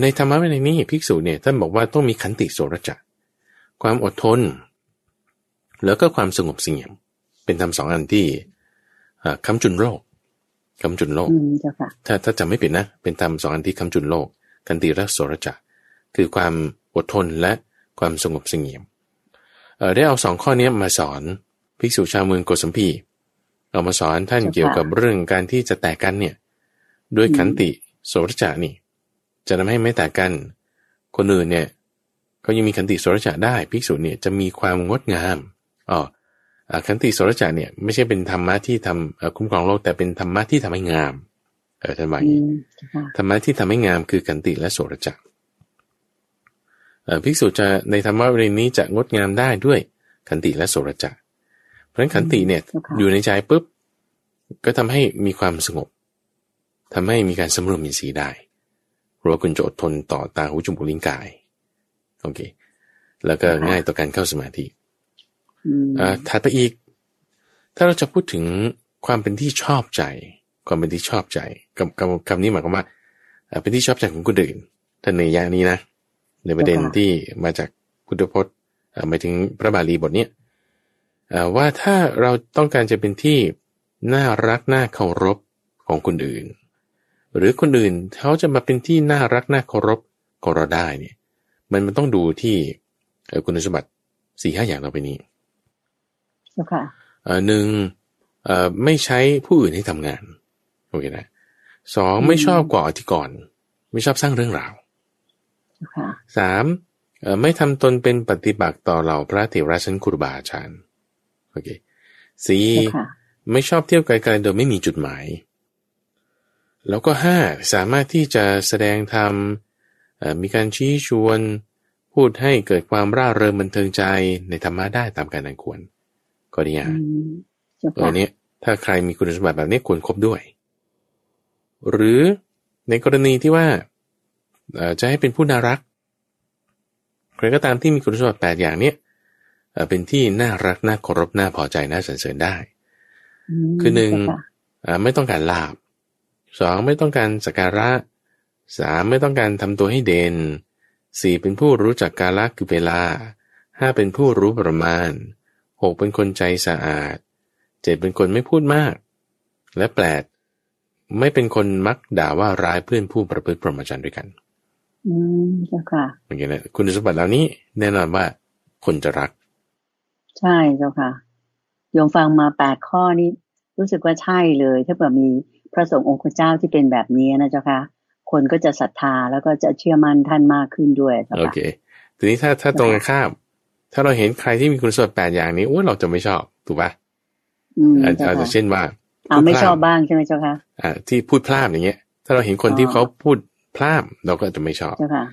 ในธรรมะในนี้ภิกษุเนี่ยท่านบอกว่าต้องมีขันติโสรจะความอดทน แล้วก็ความสงบเสงี่ยม เป็นธรรมสองอันที่คำจุนโรคคำจุนโลกถ้าถ้าจำไม่ผิดนะ เป็นธรรมสองอันที่คำจุนโลกกันติและโสรจะคือความอดทนและความสงบเสงี่ยมเออได้เอาสองข้อนี้มาสอน ภิกษุชาวเมืองโกสัมพีเอามาสอนท่านเกี่ยวกับเรื่องการที่จะแตกกันเนี่ย ด้วยขันติโสรจะนี่ จะทำให้ไม่แตกกัน คนอื่นเนี่ยก็ยังมีขันติโสรจะได้ภิกษุเนี่ยจะมีความงดงามอ๋อขันติโสรจาเนี่ยไม่ใช่เป็นธรรมะที่ทำคุ้มครองโลกแต่เป็นธรรมะที่ทำให้งามเออท่านว่าอย่างนี้ธรรมะที่ทำให้งามคือขันติและโสรจาภิกษุจะในธรรมะเรนนี้จะงดงามได้ด้วยขันติและโสรจา เพราะฉะนั้นขันติเนี่ยอยู่ในใจปุ๊บก็ทำให้มีความสงบทำให้มีการสำรวมมีสีได้รัวคุณจะอดทนต่อตาหูจมูกลิ้นกายโอเค แล้วก็ง่ายต่อการเข้าสมาธิถัดไปอีก ถ้าเราจะพูดถึงความเป็นที่ชอบใจ ความเป็นที่ชอบใจคำคำคำนี้หมายความว่าเป็นที่ชอบใจของคนอื่นท่านในยานี้นะในประเด็นที่มาจากพุทธพจน์หมายถึงพระบาลีบทเนี้ย ว่าถ้าเราต้องการจะเป็นที่น่ารักน่าเคารพของคนอื่น หรือคนอื่นเขาจะมาเป็นที่น่ารักน่าเคารพของเราได้เนี่ยมันมันต้องดูที่คุณสมบัติสี่ห้าอย่างเราไปนี้ค่ะหนึ่งไม่ใช้ผู้อื่นให้ทำงานโอเคนะสองไม่ชอบก่ออธิกรณ์ไม่ชอบสร้างเรื่องราวสามไม่ทำตนเป็นปฏิบัติต่อเหล่าพระเถระชั้นครูบาอาจารย์ โอเคสี่ไม่ชอบเที่ยวไกลๆโดยไม่มีจุดหมาย แล้วก็ห้าสามารถที่จะแสดงธรรมมีการชี้ชวนพูดให้เกิดความร่าเริงบันเทิงใจในธรรมะได้ตามการอันควร ก็ดีอะตัวนี้ถ้าใครมีคุณสมบัติแบบนี้ควรครบด้วย หรือในกรณีที่ว่าจะให้เป็นผู้น่ารัก ใครก็ตามที่มีคุณสมบัติแปดอย่างเนี้ย เป็นที่น่ารักน่าเคารพน่าพอใจน่าสรรเสริญได้ คือหนึ่งไม่ต้องการลาบสองไม่ต้องการสักการะสามไม่ต้องการทำตัวให้เด่นสี่เป็นผู้รู้จักกาลคือเวลาห้าเป็นผู้รู้ประมาณหกเป็นคนใจสะอาดเจ็ดเป็นคนไม่พูดมาก และแปดไม่เป็นคนมักด่าว่าร้ายเพื่อนผู้ประพฤติพรหมจรรย์ด้วยกัน อืมเจ้าค่ะอย่างนี้คุณสมบัติเหล่านี้แน่นอนว่าคนจะรัก ใช่เจ้าค่ะโยมฟังมาแปดข้อนี้รู้สึกว่าใช่เลย ถ้าเผื่อมีพระสงฆ์องค์เจ้าที่เป็นแบบนี้นะเจ้าค่ะ คนก็จะศรัทธาแล้วก็จะเชื่อมั่นท่านมากขึ้นด้วยโอเคทีนี้ถ้าถ้าตรงกันข้ามถ้าเราเห็นใครที่มีคุณสมบัติแปดอย่างนี้โอ้เราจะไม่ชอบถูกปะอาจจะเช่นว่าอาไม่ชอบบ้างใช่ไหมเจ้าค่ะอ่าที่พูดพลาดอย่างเงี้ย ถ้าเราเห็นคนที่เขาพูดพลาดเราก็จะไม่ชอบเจ้าค่ะ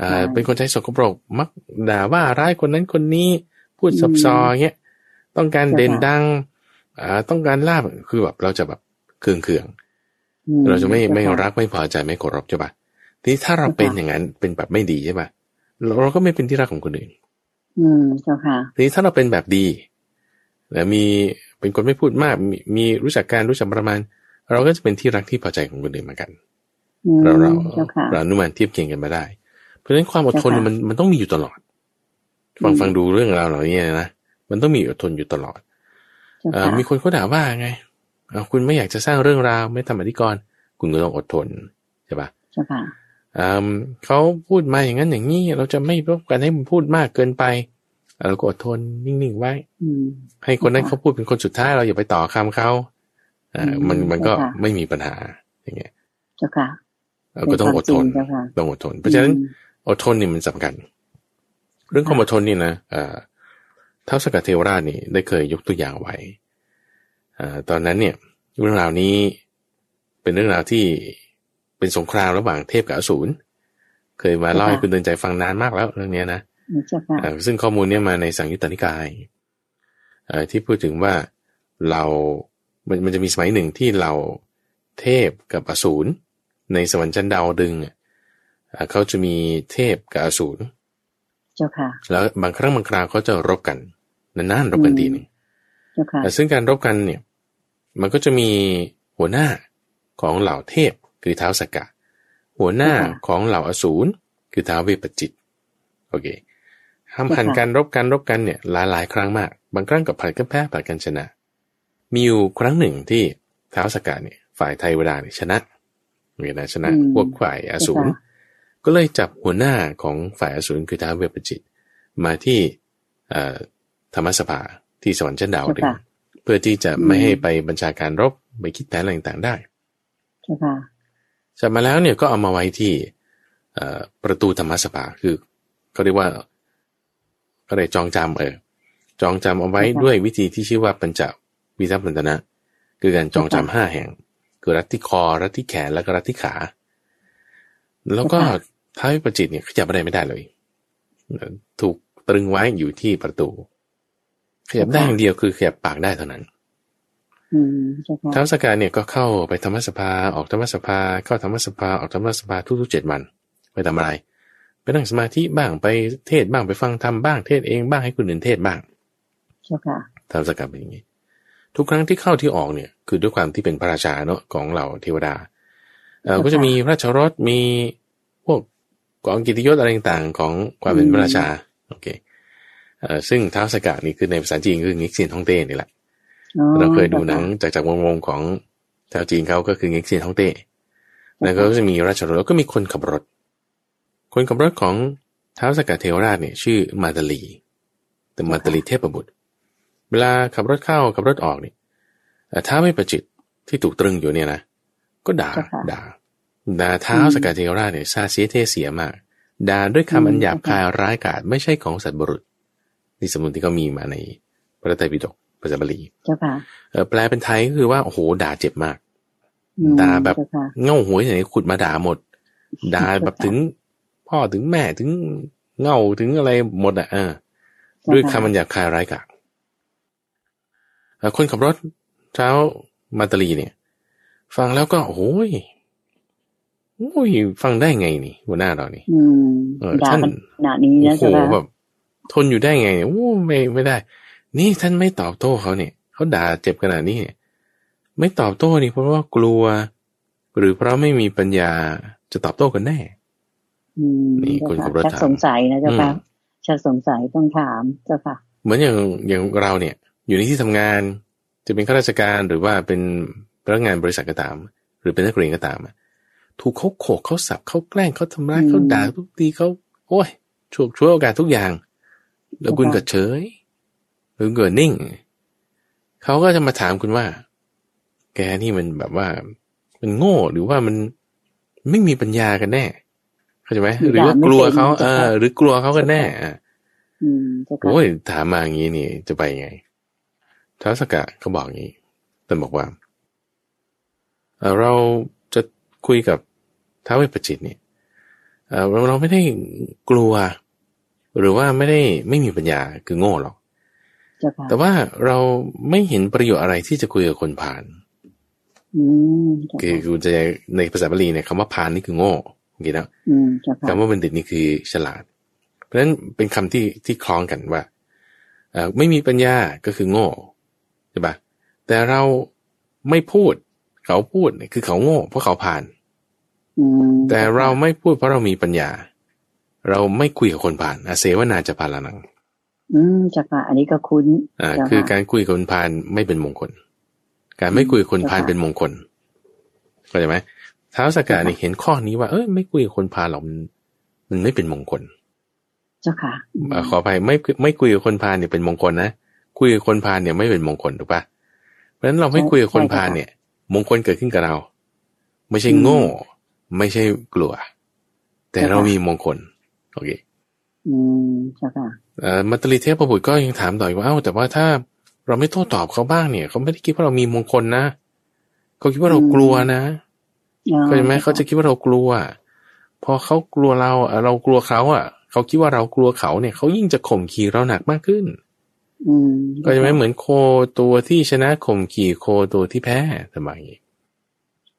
อ่าเป็นคนใจสกปรกมักด่าว่าร้ายคนนั้นคนนี้ พูดซับซ้อนเงี้ยต้องการเด่นดังอ่าต้องการลาบคือแบบเราจะแบบเคืองเคืองเราจะไม่ไม่รักไม่พอใจไม่เคารพใช่ปะทีนี้ถ้าเราเป็นอย่างนั้นเป็นแบบไม่ดีใช่ปะเราก็ไม่เป็นที่รักของคนอื่น อืมเจ้าค่ะทีนี้ถ้าเราเป็นแบบดีแล้วมีเป็นคนไม่พูดมาก มีมีรู้จักการรู้จักประมาณ เราก็จะเป็นที่รักที่พอใจของคนอื่นเหมือนกันเราเราเรานุมันเทียบเคียงกันมาได้ เพราะฉะนั้นความอดทนมันมันต้องมีอยู่ตลอด ฟังฟังดูเรื่องราวเหล่านี้นะมันต้องมีอดทนอยู่ตลอดอมีคนเขาด่าว่าไงคุณไม่อยากจะสร้างเรื่องราวไม่ทำอธิกร คุณก็ต้องอดทนใช่ปะใช่ค่ะเขาพูดมาอย่างนั้นอย่างนี้ เราจะไม่รบกันให้มันพูดมากเกินไปเราก็อดทนนิ่งๆไว้ให้คนนั้นเขาพูดเป็นคนสุดท้ายเราอย่าไปต่อคำเขาอ่ามันมันก็ไม่มีปัญหาอย่างเงี้ยเจ้าค่ะเราก็ต้องอดทนต้องอดทน เพราะฉะนั้นอดทนนี่มันสำคัญ เรื่องความอดทนนี่นะอ่าท้าสกัดเทวราชนี่ได้เคยยกตัวอย่างไว้อตอนนั้นเนี่ยเรื่องราวนี้เป็นเรื่องราวที่เป็นสงครามระหว่างเทพกับอสูรเคยมาเล่าให้คุณเดินใจฟังนานมากแล้วเรื่องนี้นะซึ่งข้อมูลเนี่ยมาในสังยุตตนิกายที่พูดถึงว่าเรามันมันจะมีสมัยหนึ่งที่เราเทพกับอสูรในสวรรค์ชั้นดาวดึงเขาจะมีเทพกับอสูร จ้าค่ะ แล้วบางครั้งบางคราวเขาจะรบกันนานๆรบกันทีหนึ่งซึ่งการรบกันเนี่ย มันก็จะมีหัวหน้าของเหล่าเทพคือเท้าสกกะ หัวหน้าของเหล่าอสูรคือเท้าเวปจิตโอเคทำผันกันรบกันรบกันเนี่ยหลายหลายครั้งมาก บางครั้งกับผัดกันแพ้ผัดกันชนะ มีอยู่ครั้งหนึ่งที่เท้าสกัดเนี่ยฝ่ายไทยเวลาเนี่ยชนะเนี่ยนะชนะพวกฝ่ายอสูร ก็เลยจับหัวหน้าของฝ่ายอสูรคือท้าวเวปจิต มาที่ธรรมสภาที่สวรรค์ชั้นดาวดึงเพื่อที่จะไม่ให้ไปบัญชาการรบไปคิดแผนอะไรต่างๆได้จับมาแล้วเนี่ยก็เอามาไว้ที่ประตูธรรมสภาคือเขาเรียกว่าก็เลยจองจำเออจองจำเอาไว้ด้วยวิธีที่ชื่อว่าปัญจวิทัปันตนะคือการจองจำห้าแห่ง คือรัดที่คอรัดที่แขนแล้วก็รัดที่ขา แล้วก็ท้ายประจิตเนี่ยขยับอะไรไม่ได้เลย ถูกตรึงไว้อยู่ที่ประตู ขยับได้อย่างเดียวคือขยับปากได้เท่านั้นท้าวสกาเนี่ยก็เข้าไปธรรมสภาออกธรรมสภาเข้าธรรมสภาออกธรรมสภาทุกๆเจ็ดวันไปทำอะไรไปนั่งสมาธิบ้างไปเทศบ้างไปฟังธรรมบ้างเทศเองบ้างให้คนอื่นเทศบ้างใช่ค่ะทำสกัดเป็นอย่างนี้ ทุกครั้งที่เข้าที่ออกเนี่ย คือด้วยความที่เป็นพระราชาเนาะของเหล่าเทวดาเอ่อ ก็จะมีพระชรสมีพวกกองกิติยศอะไรต่างๆ ของความเป็นพระราชาโอเคซึ่งท้าวสกัดนี่คือในภาษาจีนคืองิกเซียนท่องเต้นี่แหละเราเคยดูหนังจากจากวงวงของชาวจีนเขาก็คืองิกเซียนท่องเต้แล้วก็จะมีราชรถแล้วก็มีคนขับรถ คนขับรถของท้าวสกัดเทวราชเนี่ยชื่อมาตาลี แต่มาตาลีเทพบุตร เวลาขับรถเข้าขับรถออกนี่ถ้าไม่ประจิตที่ถูกตรึงอยู่เนี่ยนะ ก็ด่าด่าด่าเท้าสกัดเทวราชเนี่ยซาเสียเทเสียมากด่าด้วยคำอันหยาบคายร้ายกาจไม่ใช่ของสัตว์บุรุษนี่สมมติที่เขามีมาในพระไตรปิฎกภาษาบาลีเจ้าค่ะแปลเป็นไทยก็คือว่าโอ้โหด่าเจ็บมากด่าแบบเง่าหัวไหนขุดมาด่าหมดด่าแบบถึงพ่อถึงแม่ถึงเง่าถึงอะไรหมดอะเออ ด้วยคำมันหยาบคายร้ายกาจคนขับรถเช้ามาตาลีเนี่ย ฟังแล้วก็โอ้ยโอ้ยฟังได้ไงนี่หัวหน้าเรานี่เออท่านหนานี้นะโอ้โหแบบทนอยู่ได้ไงโอ้ไม่ไม่ได้ นี่ท่านไม่ตอบโต้เขาเนี่ยเขาด่าเจ็บขนาดนี้เนี่ยไม่ตอบโต้นี่เพราะว่ากลัว หรือเพราะไม่มีปัญญาจะตอบโต้กันแน่นี่คุณขับรถถามสงสัยนะเจ้าค่ะชักสงสัยต้องถามเจ้าค่ะ เหมือนอย่างอย่างเราเนี่ย อยู่ในที่ทำงาน จะเป็นข้าราชการหรือว่าเป็น พนักงานบริษัทก็ตาม หรือเป็นนักเรียนก็ตามถูกเขาโขกเขาสับเขาแกล้งเขาทำร้ายเขาด่าทุกทีเขาโอ้ยช่วยช่วยโอกาสทุกอย่าง แล้วคุณก็เฉยหรือเกิดนิ่งเขาก็จะมาถามคุณว่า แกนี่มันแบบว่า มันโง่หรือว่ามันไม่มีปัญญากันแน่เข้าใจไหมหรือว่ากลัวเขาเออ หรือกลัวเขากันแน่อะโอ้ยถามมาอย่างนี้นี่จะไปไงท้าวสกะเขาบอกอย่างนี้แต่บอกว่า เราจะคุยกับท้าวเวปจิตเนี่ยเราเราไม่ได้กลัว หรือว่าไม่ได้ไม่มีปัญญาคือโง่หรอกแต่ว่าเราไม่เห็นประโยชน์อะไรที่จะคุยกับคนผ่านคือคุณจะในภาษาบาลีเนี่ยคำว่าพานนี่คือโง่โอเคแล้วคำว่าบัณฑิตนี่คือฉลาด เพราะฉะนั้นเป็นคำที่ที่คล้องกันว่าเอไม่มีปัญญาก็คือโง่ใช่ปะแต่เราไม่พูด เขาพูดคือเขาโง่เพราะเขาผ่านแต่เราไม่พูดเพราะเรามีปัญญา เราไม่คุยกับคนผ่านอาเสวนาจะพาลานัง อืมจักค่ะอันนี้ก็คุ้นอ่า คือการคุยกับคนผ่านไม่เป็นมงคล การไม่คุยกับคนพาลเป็นมงคลเข้าใจไหมท้าวสกัดนี่เห็นข้อนี้ว่าเอ้ยไม่คุยกับคนพาลหรอกมันมันไม่เป็นมงคล เจ้าค่ะขออภัยไม่ไม่คุยกับคนพาลเนี่ยเป็นมงคลนะคุยกับคนพาลเนี่ยไม่เป็นมงคลถูกปะเพราะฉะนั้นเราไม่คุยกับคนพาลเนี่ย มงคลเกิดขึ้นกับเรา ไม่ใช่โง่ ไม่ใช่กลัว แต่เรามีมงคล โอเค อืมเจ้าค่ะเอ่อมัตติเทพประบุก็ยังถามต่อยว่าเอ้าแต่ว่าถ้าเราไม่โต้ตอบเขาบ้างเนี่ยเขาไม่ได้คิดว่าเรามีมงคลนะเขาคิดว่าเรากลัวนะเข้าใจไหมเขาจะคิดว่าเรากลัว พอเขากลัวเราเรากลัวเขาอะ เขาคิดว่าเรากลัวเขาเนี่ยเขายิ่งจะข่มขี่เราหนักมากขึ้น ก็จะไม่เหมือนโคตัวที่ชนะข่มขี่โคตัวที่แพ้ทำไม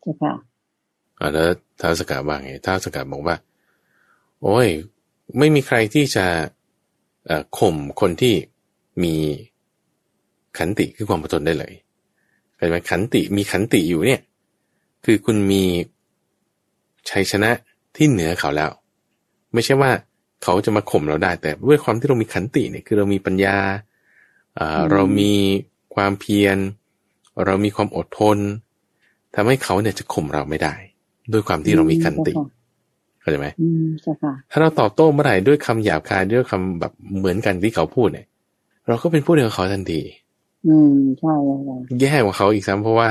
ใช่ค่ะอ่าแล้วท้าวสกัดว่าไงท้าวสกัดบอกว่า โอ้ย ไม่มีใครที่จะข่มคนที่มีขันติคือความอดทนได้เลยเข้าใจไหมขันติมีขันติอยู่เนี่ย คือคุณมีชัยชนะที่เหนือเขาแล้ว ไม่ใช่ว่าเขาจะมาข่มเราได้ แต่ด้วยความที่เรามีขันติเนี่ยคือเรามีปัญญา เรามีความเพียร เรามีความอดทนทำให้เขาเนี่ยจะข่มเราไม่ได้ ด้วยความที่เรามีขันติเข้าใจไหมถ้าเราตอบโต้เมื่อไหร่ด้วยคำหยาบคายด้วยคำแบบเหมือนกันที่เขาพูดเนี่ย เราก็เป็นผู้เดียวกับเขาทันที อืมใช่แย่กว่าเขาอีกซ้ำเพราะว่า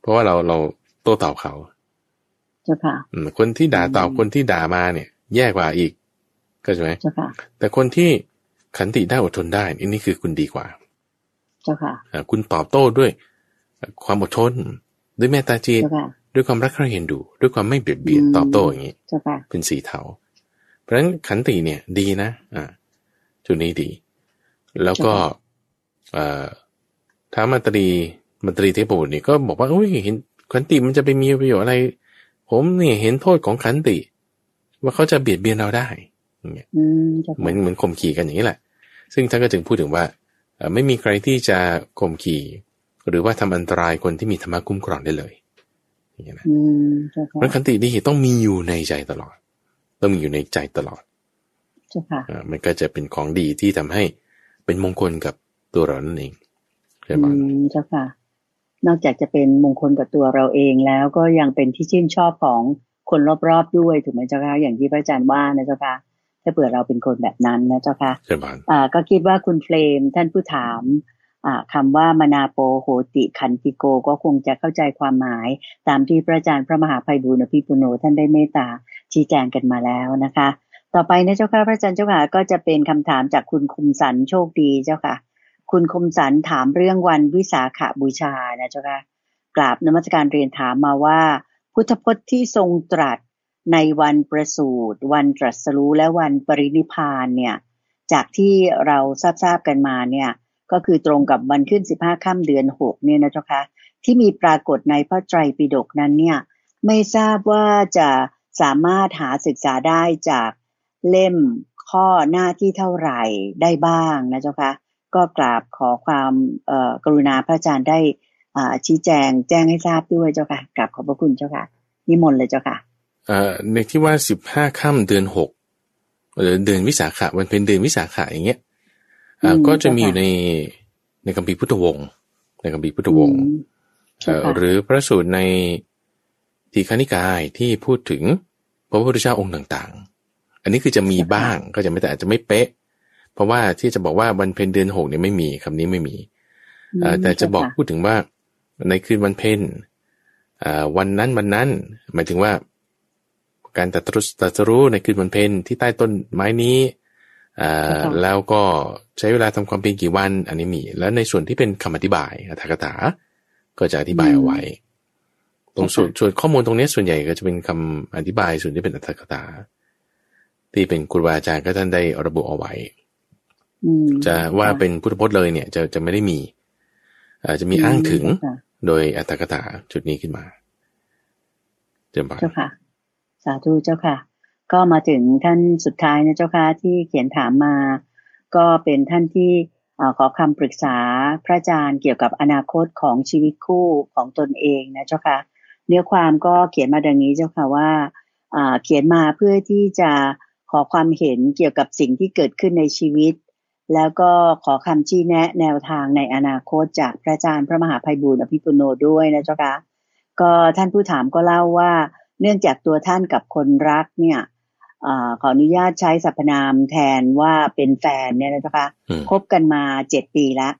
เพราะว่าเราเราโต้ตอบเขาเจ้าค่ะคนที่ด่าตอบคนที่ด่ามาเนี่ย แย่กว่าอีก ก็ใช่ไหมเจ้าค่ะแต่คนที่ ขันติได้อดทนได้อันนี้คือคุณดีกว่า เจ้าค่ะคุณตอบโต้ด้วย ความอดทน ด้วยเมตตาจิตด้วยความรักใคร่เห็นดู ด้วยความไม่เบียดเบียนตอบโต้อย่างนี้เป็นสีเทาเพราะฉะนั้นขันติเนี่ยดีนะ อ่าจุดนี้ดี แล้วก็ท้ามาตรีมาตรีเทพบุตรนี่ก็บอกว่าโอ้ยเห็นขันติมันจะไปมีประโยชน์อะไร ผมเนี่ยเห็นโทษของขันติ ว่าเขาจะเบียดเบียนเราได้เงี้ยเหมือนเหมือนข่มขี่กันอย่างนี้แหละ ซึ่งท่านก็ถึงพูดถึงว่าไม่มีใครที่จะข่มขี่ หรือว่าทำอันตรายคนที่มีธรรมะคุ้มครองได้เลยอย่างนี้นะเพราะขันตินี่ต้องมีอยู่ในใจตลอด ต้องมีอยู่ในใจตลอดมันก็จะเป็นของดีที่ทำให้เป็นมงคลกับตัวเรานั่นเองใช่ไหมเจ้าค่ะ นอกจากจะเป็นมงคลกับตัวเราเองแล้วก็ยังเป็นที่ชื่นชอบของคนรอบๆด้วยถูกไหมเจ้าค่ะอย่างที่พระอาจารย์ว่านะเจ้าค่ะ ถ้าเผื่อเราเป็นคนแบบนั้นนะเจ้าค่ะใช่ไหมอ่า ก็คิดว่าคุณเฟลมท่านผู้ถามคำว่ามนาโปโหติคันติโกก็คงจะเข้าใจความหมาย ตามที่พระอาจารย์พระมหาภัยบุญอภิปุโนท่านได้เมตตาชี้แจงกันมาแล้วนะคะ ต่อไปนะเจ้าค่ะพระอาจารย์เจ้าค่ะก็จะเป็นคำถามจากคุณคุมสันโชคดีเจ้าค่ะ คุณคุมสันถามเรื่องวันวิสาขาบูชานะเจ้าค่ะกราบนมัสการเรียนถามมาว่า พุทธพจน์ที่ทรงตรัส ในวันประสูติวันตรัสรู้และวันปรินิพานเนี่ยจากที่เราทราบๆกันมาเนี่ยก็คือตรงกับวันขึ้นสิบห้าค่ำเดือนหกเนี่ยนะเจ้าคะที่มีปรากฏในพระไตรปิฎกนั้นเนี่ยไม่ทราบว่าจะสามารถหาศึกษาได้จากเล่มข้อหน้าที่เท่าไหร่ได้บ้างนะเจ้าคะก็กราบขอความกรุณาพระอาจารย์ได้ชี้แจงแจ้งให้ทราบด้วยเจ้าค่ะกราบขอบพระคุณเจ้าค่ะนิมนต์เลยเจ้าค่ะ ในที่ว่าสิบห้าค่ำเดือนหกหรือเดือนวิสาขะวันเป็นเดือนวิสาขะอย่างเงี้ยก็จะมีอยู่ในในคัมภีร์พุทธวงศ์ในคัมภีร์พุทธวงศ์หรือพระสูตรในทีฆานิกายที่พูดถึงพระพุทธเจ้าองค์ต่างๆ อันนี้คือจะมีบ้างก็จะไม่แต่อาจจะไม่เป๊ะ เพราะว่าที่จะบอกว่าวันเพ็ญเดือนหกเนี่ยไม่มีคำนี้ไม่มีแต่จะบอกพูดถึงว่าในคืนวันเพ็ญวันนั้นวันนั้น หมายถึงว่า การตัดรู้ในคืนวันเพ็ญที่ใต้ต้นไม้นี้แล้วก็ใช้เวลาทำความเพียรกี่วัน อันนี้มี แล้วในส่วนที่เป็นคำอธิบายอัตถกถา ก็จะอธิบายเอาไว้ ตรงส่วนส่วนข้อมูลตรงนี้ส่วนใหญ่ก็จะเป็นคำอธิบายส่วนที่เป็นอัตถกถา ที่เป็นครูบาอาจารย์ก็ท่านได้ระบุเอาไว้จะว่าเป็นพุทธพจน์เลยเนี่ย จะจะไม่ได้มีอาจจะมีอ้างถึงโดยอัตถกถาจุดนี้ขึ้นมา เจ้าค่ะ สาธุเจ้าค่ะ ก็มาถึงท่านสุดท้ายนะเจ้าค่ะที่เขียนถามมา ก็เป็นท่านที่ขอคำปรึกษาพระอาจารย์เกี่ยวกับอนาคตของชีวิตคู่ของตนเองนะเจ้าค่ะ เนื้อความก็เขียนมาดังนี้เจ้าค่ะว่าเขียนมาเพื่อที่จะขอความเห็นเกี่ยวกับสิ่งที่เกิดขึ้นในชีวิต แล้วก็ขอคำชี้แนะแนวทางในอนาคตจากพระอาจารย์พระมหาภัยบุญอภิปุโนด้วยนะเจ้าค่ะก็ท่านผู้ถามก็เล่าว่า เนื่องจากตัวท่านกับคนรักเนี่ยอขออนุญาตใช้สรรพนามแทนว่าเป็นแฟนเนี่ยนะคะคบกันมาเจ็ดปีแล้ว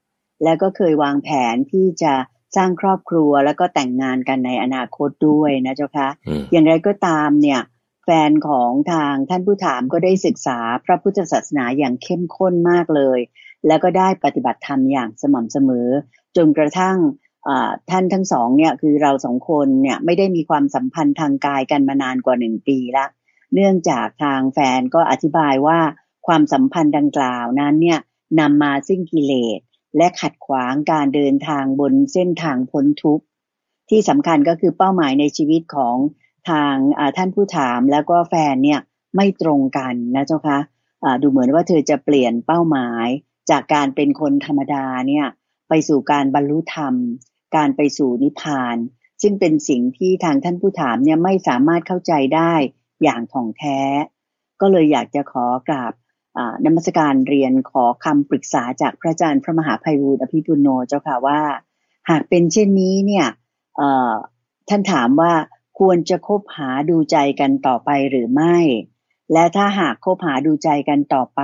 แล้วก็เคยวางแผนที่จะสร้างครอบครัวแล้วก็แต่งงานกันในอนาคตด้วยนะเจ้าคะอย่างไรก็ตามเนี่ย แฟนของทางท่านผู้ถามก็ได้ศึกษาพระพุทธศาสนาอย่างเข้มข้นมากเลย แล้วก็ได้ปฏิบัติธรรมอย่างสม่ำเสมอ จนกระทั่ง ท่านทั้งสองเนี่ยคือเราสองคนเนี่ยไม่ได้มีความสัมพันธ์ทางกายกันมานานกว่าหนึ่งปีแล้วเนื่องจากทางแฟนก็อธิบายว่าความสัมพันธ์ดังกล่าวนั้นเนี่ยนำมาซึ่งกิเลสและขัดขวางการเดินทางบนเส้นทางพ้นทุกข์ที่สำคัญก็คือเป้าหมายในชีวิตของทางท่านผู้ถามแล้วก็แฟนเนี่ยไม่ตรงกันนะเจ้าคะะดูเหมือนว่าเธอจะเปลี่ยนเป้าหมายจากการเป็นคนธรรมดาเนี่ยไปสู่การบรรลุธรรม การไปสู่นิพพาน ซึ่งเป็นสิ่งที่ทางท่านผู้ถามเนี่ยไม่สามารถเข้าใจได้อย่างท่องแท้ ก็เลยอยากจะขอกราบนมัสการเรียนขอคำปรึกษาจากพระอาจารย์พระมหาภัยบูรอภิปุโนเจ้าค่ะว่า หากเป็นเช่นนี้เนี่ยท่านถามว่าควรจะคบหาดูใจกันต่อไปหรือไม่ และถ้าหากคบหาดูใจกันต่อไป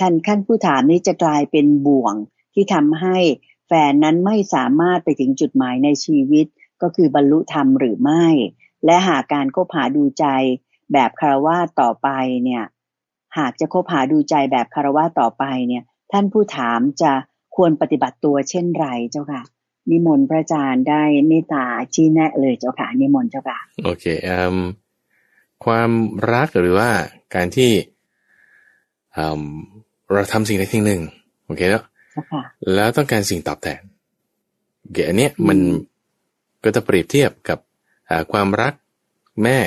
ท่านขั้นผู้ถามนี้จะกลายเป็นบ่วงที่ทำให้ แฟนนั้นไม่สามารถไปถึงจุดหมายในชีวิต ก็คือบรรลุธรรมหรือไม่ และหากการคบหาดูใจแบบคารวะต่อไปเนี่ย หากจะคบหาดูใจแบบคารวะต่อไปเนี่ย ท่านผู้ถามจะควรปฏิบัติตัวเช่นไรเจ้าค่ะ นิมนต์พระอาจารย์ได้เมตตาชี้แนะเลยเจ้าค่ะ นิมนต์เจ้าค่ะ โอเคอืมความรักหรือว่าการที่เราทำสิ่งใดสิ่งหนึ่งโอเคแล้ว แล้วต้องการสิ่งตอบแทนโอเคอันนี้มันก็จะเปรียบเทียบกับความรักแม่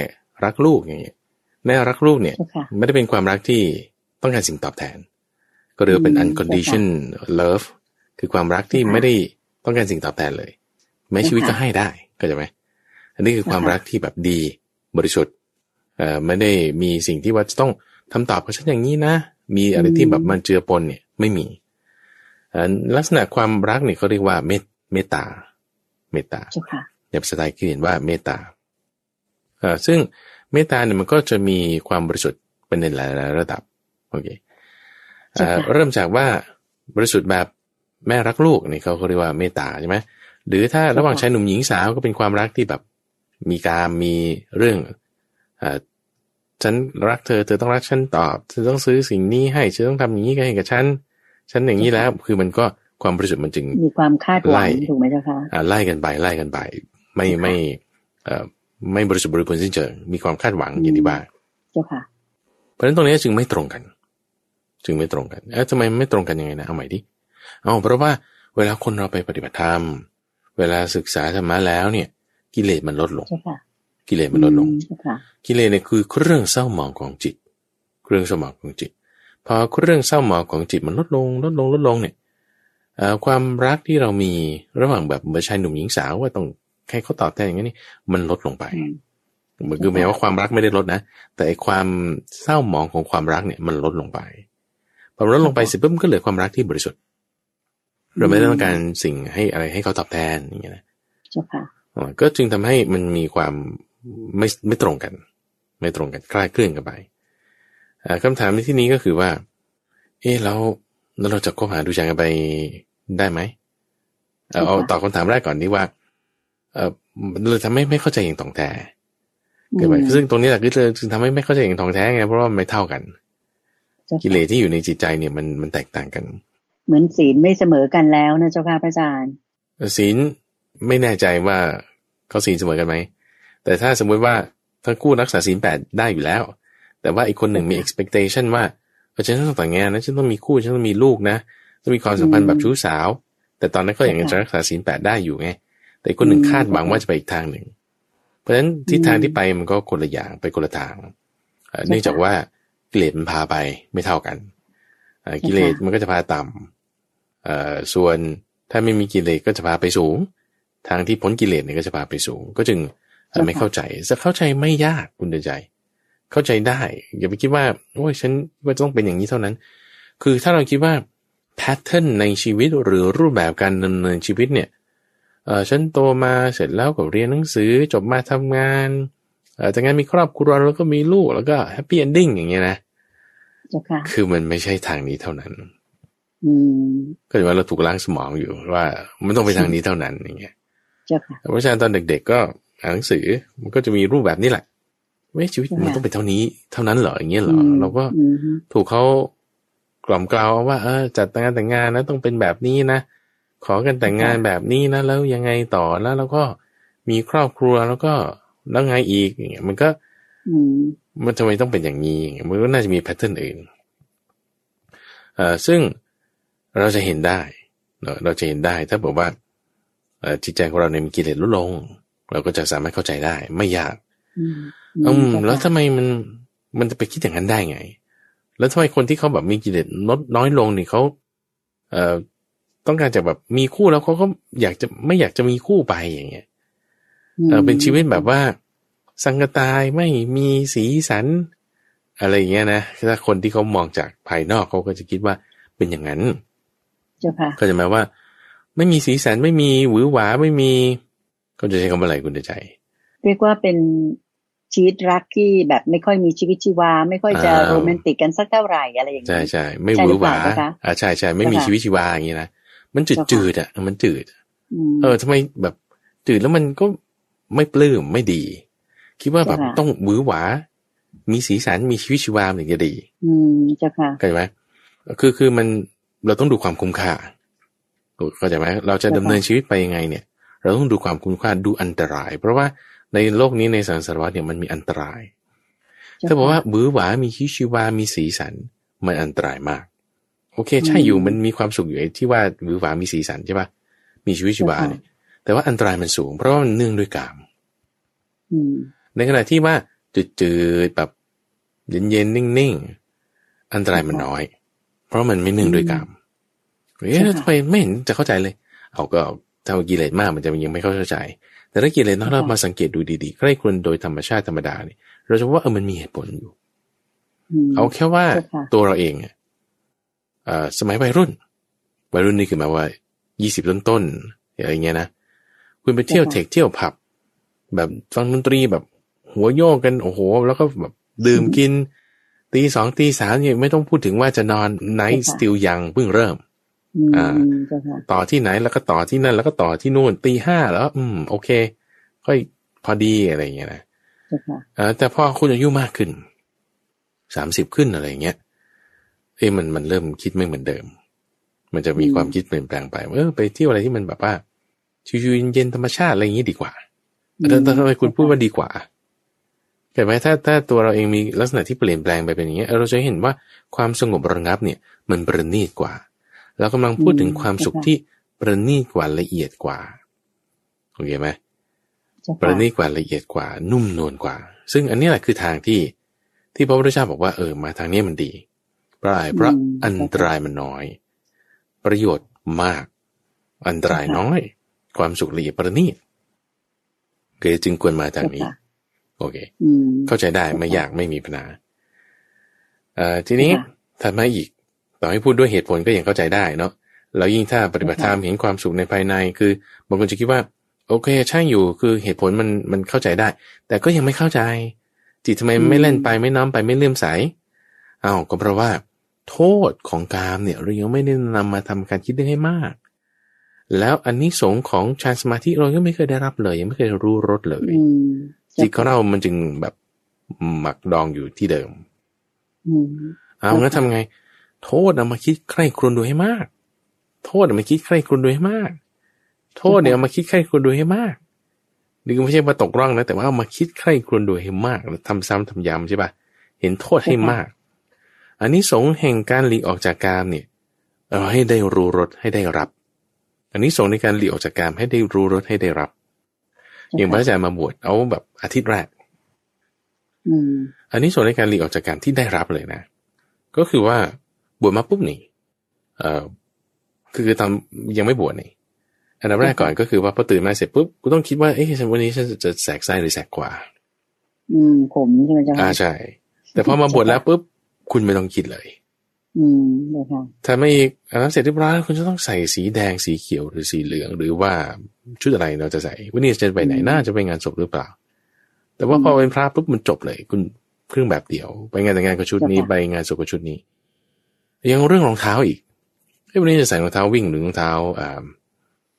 รักลูกอย่างเงี้ยแม่รักลูกเนี่ย ไม่ได้เป็นความรักที่ต้องการสิ่งตอบแทน ก็เรียกเป็น unconditional love คือความรักที่ไม่ได้ต้องการสิ่งตอบแทนเลย แม้ชีวิตก็ให้ได้ก็จะไหมอันนี้คือความรักที่แบบดีบริสุทธิ์เอ่อไม่ได้มีสิ่งที่ว่าจะต้องทำตอบกับฉันอย่างนี้นะ มีอะไรที่แบบมันเจือปนเนี่ย ไม่มี ลักษณะความรักเนี่ยเขาเรียกว่าเมตเมตตา เมตตาในภาษาไทยเขียนว่าเมตตาซึ่งเมตตาเนี่ยมันก็จะมีความบริสุทธิ์เป็นในหลายระดับโอเคเริ่มจากว่าบริสุทธิ์แบบแม่รักลูกนี่เขาเรียกว่าเมตตาใช่ไหมหรือถ้าระหว่างชายหนุ่มหญิงสาวก็เป็นความรักที่แบบมีการมีเรื่องอฉันรักเธอเธอต้องรักฉันตอบเธอต้องซื้อสิ่งนี้ให้ฉันต้องทำอย่างนี้ให้กับฉัน ฉันอย่างนี้แล้วคือมันก็ความบริสุทธิ์มันจึงมีความคาดหวังถูกไหมเจ้าคะอ่าไล่กันไปไล่กันไป ไม่ไม่เอ่อไม่บริสุทธิ์บริบูรณ์สิ้นเชิงมีความคาดหวังอย่างที่บ้าเจ้าค่ะ เพราะฉะนั้นตรงนี้จึงไม่ตรงกัน จึงไม่ตรงกันเอ๊ะทำไมไม่ตรงกันยังไงนะเอาใหม่ดิเอาเพราะว่าเวลาคนเราไปปฏิบัติธรรม เวลาศึกษาธรรมะแล้วเนี่ย กิเลสมันลดลงกิเลสมันลดลงกิเลสเนี่ยคือเครื่องเศร้าหมองของจิต เครื่องเศร้าหมองของจิต พอเครื่องเศร้าหมองของจิตมันลดลงลดลงลดลงเนี่ยความรักที่เรามีระหว่างแบบเมื่อชายหนุ่มหญิงสาวว่าต้องใครเขาตอบแทนอย่างนี้มันลดลงไปมันคือหมายว่าความรักไม่ได้ลดนะ แต่ความเศร้าหมองของความรักเนี่ยมันลดลงไปพอลดลงไปเสร็จปุ๊บก็เหลือความรักที่บริสุทธิ์เราไม่ต้องการสิ่งให้อะไรให้เขาตอบแทนอย่างเงี้ยนะเจ้าค่ะก็จึงทำให้มันมีความไม่ไม่ตรงกัน ไม่ตรงกันคลาดเคลื่อนกันไป คำถามในที่นี้ก็คือว่า เออเราเราจะคบหาดูใจกันไปได้ไหมเอาตอบคำถามแรกก่อนนี้ว่า เออเราทำให้ไม่เข้าใจอย่างตรงแท้เกิดไปซึ่งตรงนี้แหละคือจึงทำให้ไม่เข้าใจอย่างตรงแท้ไงเพราะว่าไม่เท่ากัน กิเลสที่อยู่ในจิตใจเนี่ยมันมันแตกต่างกัน เหมือนศีลไม่เสมอกันแล้วนะเจ้าค่ะพระอาจารย์ศีลไม่แน่ใจว่าเขาศีลเสมอกันไหมแต่ถ้าสมมุติว่าทั้งคู่รักษาศีลแปดได้อยู่แล้ว แต่ว่าอีกคนหนึ่งมี expectation ว่าฉันต้องแต่งงานนะฉันต้องมีคู่ฉันต้องมีลูกนะต้องมีความสัมพันธ์แบบชู้สาว แต่ตอนนั้นก็ยังจะรักษาศีลแปดได้อยู่ไง แต่คนหนึ่งคาดหวังว่าจะไปอีกทางหนึ่ง เพราะฉะนั้นทิศทางที่ไปมันก็คนละอย่างไปคนละทางเนื่องจากว่ากิเลสมันพาไปไม่เท่ากันกิเลสมันก็จะพาต่ำส่วนถ้าไม่มีกิเลสก็จะพาไปสูง ทางที่พ้นกิเลสเนี่ยก็จะพาไปสูง ก็จึงไม่เข้าใจจะเข้าใจไม่ยากคุณเดินใจ เข้าใจได้ อย่าไปคิดว่าโอ้ยฉันว่าต้องเป็นอย่างนี้เท่านั้น คือถ้าเราคิดว่าpattern ในชีวิตหรือรูปแบบการดำเนินชีวิตเนี่ยเออฉันโตมาเสร็จแล้วก็เรียนหนังสือจบมาทำงานเออแต่งงานมีครอบครัวแล้วก็มีลูกแล้วก็ happy ending อย่างเงี้ยนะคือมันไม่ใช่ทางนี้เท่านั้นก็จะว่าเราถูกล้างสมองอยู่ว่า มันต้องไปทางนี้เท่านั้นอย่างเงี้ยเพราะฉะนั้นตอนเด็ก ๆ ก็อ่านหนังสือมันก็จะมีรูปแบบนี้แหละ ไม่ชีวิตมันต้องเป็นเท่านี้ เท่านั้นเหรออย่างเงี้ยเหรอเราก็ถูกเขากล่อมกล่าวว่า เออจัดงานแต่งงานนะต้องเป็นแบบนี้นะขอกันแต่งงานแบบนี้นะแล้วยังไงต่อแล้วเราก็มีครอบครัวแล้วก็แล้วไงอีกอย่างเงี้ยมันก็มันทำไมต้องเป็นอย่างนี้มันก็น่าจะมีแพทเทิร์นอื่นเอ่อซึ่งเราจะเห็นได้ เราจะเห็นได้ ถ้าบอกว่าจิตใจของเราเนี่ยมีกิเลสลดลง เราก็จะสามารถเข้าใจได้ ไม่ยาก อืมแล้วทำไมมันมันจะไปคิดอย่างนั้นได้ไง แล้วทำไมคนที่เขาแบบมีกิเลสลดน้อยลงนี่เขาเอ่อต้องการจะแบบมีคู่แล้วเขาก็อยากจะไม่อยากจะมีคู่ไปอย่างเงี้ยเออเป็นชีวิตแบบว่า สังกตายไม่มีสีสัน อะไรอย่างเงี้ยนะถ้าคนที่เขามองจากภายนอกเขาก็จะคิดว่าเป็นอย่างนั้นเจ้าค่ะก็จะหมายว่า ไม่มีสีสันไม่มีหวือหวาไม่มี ก็จะใช้คำอะไรคุณใจเรียกว่าเป็น ชีวิตรักที่แบบไม่ค่อยมีชีวิตชีวา ไม่ค่อยจะโรแมนติกกันสักเท่าไหร่อะไรอย่างนี้ใช่ใช่ไม่หวือหวาอ่าใช่ใช่ไม่มีชีวิตชีวาอย่างนี้นะมันจืดจืดอะ มันจืดเออทำไมแบบจืดแล้วมันก็ไม่ปลื้มไม่ดี คิดว่าแบบต้องหวือหวา มีสีสันมีชีวิตชีวาถึงจะดี อืมเจ้าค่ะเข้าใจไหมคือคือมันเราต้องดูความคุ้มค่าเข้าใจไหมเราจะดำเนินชีวิตไปยังไงเนี่ย เราต้องดูความคุ้มค่าดูอันตราย เพราะว่า ในโลกนี้ในสังสารวัฏเนี่ยมันมีอันตราย ถ้าบอกว่าบื้อหวามีชีชีวา มีสีสัน มันอันตรายมาก โอเค ใช่อยู่มันมีความสุขอยู่ที่ว่าบื้อหวามีสีสันใช่ปะมีชีวิตชีวาเนี่ยแต่ว่าอันตรายมันสูง เพราะว่ามันเนื่องด้วยกามในขณะที่ว่าจืดๆแบบเย็นๆนิ่งๆ อันตรายมันน้อย เพราะมันไม่นึ่งด้วยกรรมเอ๊ะทำไมไม่เห็นจะเข้าใจเลย เอาก็ถ้ากิเลสมากมันจะยังไม่เข้าใจ แต่ถ้ากิเลสน้อยเรามาสังเกตดูดีๆใกล้ควรโดยธรรมชาติธรรมดาเนี่ยเราจะว่าเออมันมีเหตุผลอยู่เอาแค่ว่าตัวเราเองอะสมัยวัยรุ่น วัยรุ่นนี่คือหมายว่ายี่สิบต้นต้นอะไรเงี้ยนะคุณไปเที่ยวเทคเที่ยวผับ แบบฟังดนตรีแบบหัวโยกกันโอ้โห แล้วก็แบบดื่มกินตีสองตีสามเนี่ยไม่ต้องพูดถึงว่าจะนอน night still young เพิ่งเริ่มอ่า ต่อที่ไหนแล้วก็ต่อที่นั่นแล้วก็ต่อที่นู่นตีห้าแล้ว อืม โอเค ค่อยพอดีอะไรเงี้ยนะอ่าแต่พอคุณอายุมากขึ้นสามสิบขึ้นอะไรเงี้ยเอ้มันมันเริ่มคิดไม่เหมือนเดิม มันจะมีความคิดเปลี่ยนแปลงไปเออไปเที่ยวอะไรที่มันแบบว่าชิวๆเย็นธรรมชาติอะไรอย่างนี้ดีกว่าแต่ทำไมคุณพูดว่าดีกว่าเห็นไหมถ้าถ้าตัวเราเองมีลักษณะที่เปลี่ยนแปลงไปเป็นอย่างนี้เราจะเห็นว่าความสงบระงับเนี่ย มันประณีตกว่า เรากำลังพูดถึงความสุขที่ประณีตกว่าละเอียดกว่าโอเคไหมประณีตกว่าละเอียดกว่า นุ่มนวลกว่า ซึ่งอันนี้แหละคือทางที่ที่พระพุทธเจ้าบอกว่าเออมาทางนี้มันดีเพราะอะไรเพราะอันตรายมันน้อย ประโยชน์มาก อันตรายน้อย ความสุขละเอียดประณีตเกจึงควรมาทางนี้ โอเคเข้าใจได้ไม่ยากไม่มีปัญหาเอ่อทีนี้ถัดมาอีก ต่อให้พูดด้วยเหตุผลก็ยังเข้าใจได้เนาะแล้วยิ่งถ้าปฏิบัติธรรมเห็นความสุขในภายใน คือบางคนจะคิดว่า โอเคใช่อยู่คือเหตุผลมันมันเข้าใจได้ แต่ก็ยังไม่เข้าใจจิตทำไมไม่เล่นไปไม่น้อมไปไม่เลื่อมใสอ้าวก็เพราะว่า โทษของกามเนี่ยเรายังไม่ได้นำมาทำการคิดได้ให้มาก แล้วอันนี้สงของฌานสมาธิเราก็ไม่เคยได้รับเลย ยังไม่เคยรู้รสเลยจิตของเรามันจึงแบบหมักดองอยู่ที่เดิมเอางั้นทำไง โทษเอามาคิดใคร่ครวญดูให้มาก โทษเอามาคิดใคร่ครวญดูให้มาก โทษเนี่ยเอามาคิดใคร่ครวญดูให้มากนี่ก็ไม่ใช่มาตกร่องนะ แต่ว่าเอามาคิดใคร่ครวญดูให้มากแล้วทำซ้ำทำย้ำใช่ปะเห็นโทษให้มาก อันนี้สงแห่งการหลีกออกจากกามเนี่ยเราให้ได้รู้รสให้ได้รับ อันนี้สงในการหลีกออกจากกามให้ได้รู้รสให้ได้รับ อย่างพระอาจารย์มาบวชเอาแบบอาทิตย์แรกอันนี้ส่วนในการหลีกออกจากการที่ได้รับเลยนะ ก็คือว่า บวชมาปุ๊บนี่เอ่อคือตอนยังไม่บวชนี่อันดับแรกก่อนก็คือว่าพอตื่นมาเสร็จปุ๊บกูต้องคิดว่าเอ๊ะวันนี้ฉันจะแสกไส้หรือแสกขวาอืม ผมใช่ไหมจ๊ะอ่าใช่ แต่พอมาบวชแล้วปุ๊บคุณไม่ต้องคิดเลย อืมนะคะถ้าไม่อีกอันนั้นเสร็จเรียบร้อยคุณจะต้องใส่สีแดงสีเขียวหรือสีเหลือง หรือว่าชุดอะไรเราจะใส่วันนี้จะไปไหนน่าจะไปงานศพหรือเปล่า แต่ว่าพอเป็นพระปุ๊บมันจบเลย คุณเครื่องแบบเดียว ไปงานแต่งงานกับชุดนี้ไปงานศพกับชุดนี้ ยังเรื่องรองเท้าอีกเฮ้ยวันนี้จะใส่รองเท้าวิ่งหรือรองเท้าอ่า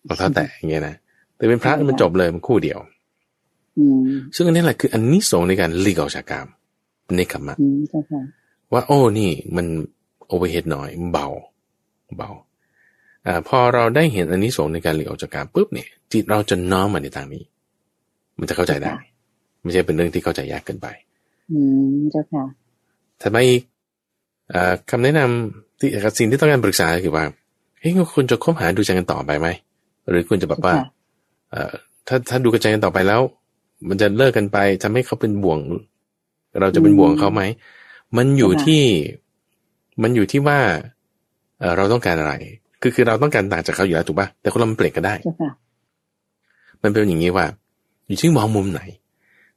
รองเท้าแตะอย่างเงี้ยนะแต่เป็นพระมันจบเลยมันคู่เดียวซึ่งอันนี้แหละคืออานิสงส์ในการหลีกออกจากกามเนกขัมมะว่าโอ้นี่มัน overhead น้อยเบาเบาอ่าพอเราได้เห็นอานิสงส์ในการหลีกออกจากกามปุ๊บเนี่ย จิตเราจะน้อมมาในทางนี้ มันจะเข้าใจได้ ไม่ใช่เป็นเรื่องที่เข้าใจยากเกินไป อืมเจ้าค่ะทำไม อ่าคำแนะนำที่สิ่งที่ต้องการปรึกษาคือว่าเฮ้ยคุณจะคบหาดูใจกันต่อไปไหมหรือคุณจะแบบว่าเอ่อถ้าถ้าดูกันใจกันต่อไปแล้ว มันจะเลิกกันไปทำให้เขาเป็นบ่วง เราจะเป็นบ่วงเขาไหมมันอยู่ที่มันอยู่ที่ว่าเเราต้องการอะไร คือคือเราต้องการต่างจากเขาอยู่แล้วถูกป่ะแต่คนเรามันเปลี่ยนก็ได้มันเป็นอย่างนี้ว่า อยู่ที่มองมุมไหน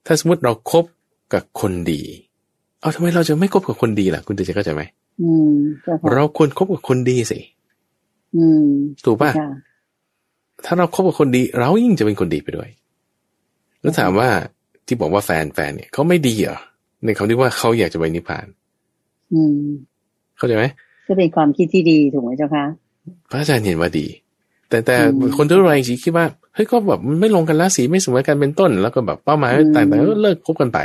ถ้าสมมติเราครบกับคนดี เอาทำไมเราจะไม่คบกับคนดีล่ะ คุณจะเข้าใจไหมเราควรคบกับคนดีสิถูกป่ะถ้าเราคบกับคนดี เรายิ่งจะเป็นคนดีไปด้วย แล้วถามว่าที่บอกว่าแฟนแฟนเนี่ยเขาไม่ดีเหรอในคำที่ว่าเขาอยากจะไปนิพพาน อืม เข้าใจไหมก็เป็นความคิดที่ดีถูกไหมเจ้าคะพระอาจารย์เห็นว่าดี แต่แต่คนทั่วไปสีคิดว่าเฮ้ยก็แบบไม่ลงกันละสีไม่สมกันเป็นต้น แล้วก็แบบเป้าหมายต่างๆก็เลิกคบกันไป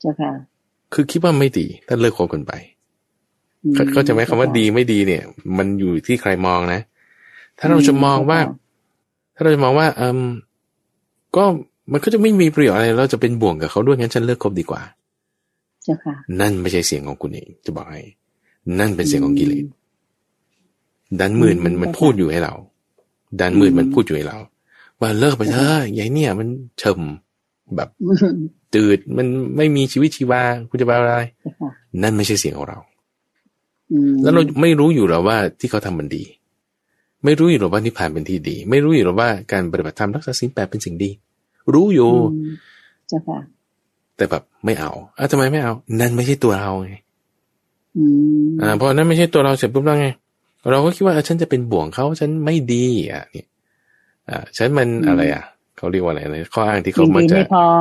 เจ้าค่ะ คือคิดว่าไม่ดีถ้าเลิกคบกันไปเขาจะไหมคำว่าดีไม่ดีเนี่ย มันอยู่ที่ใครมองนะ ถ้าเราจะมองว่า ถ้าเราจะมองว่าเออก็มันก็จะไม่มีประโยชน์อะไร เราจะเป็นบ่วงกับเขาด้วยงั้นฉันเลิกคบดีกว่าเจ้าค่ะนั่นไม่ใช่เสียงของคุณเองจะบอกให้ นั่นเป็นเสียงของกิเลสดันมืดมันมันพูดอยู่ให้เรา ดันมืดมันพูดอยู่ให้เรา ว่าเลิกไปเถอะยายเนี่ย มันเฉมแบบ ตืดมันไม่มีชีวิตชีวาคุณจะไปอะไร นั่นไม่ใช่เสียงของเราแล้วเราไม่รู้อยู่หรอว่าที่เขาทำมันดี ไม่รู้อยู่หรอว่านิพพานเป็นที่ดี ไม่รู้อยู่หรอว่าการปฏิบัติธรรมรักษาศีลแปดเป็นสิ่งดี รู้อยู่แต่แบบไม่เอาอ้าวทำไมไม่เอา นั่นไม่ใช่ตัวเราไงอ่าเพราะนั่นไม่ใช่ตัวเราเสร็จปุ๊บแล้วไง เราก็คิดว่าฉันจะเป็นบ่วงเขาฉันไม่ดีอะนี่อ่าฉันมันอะไรอะ เขาเรียกว่าอะไรเลยข้ออ้างที่เขามาจะ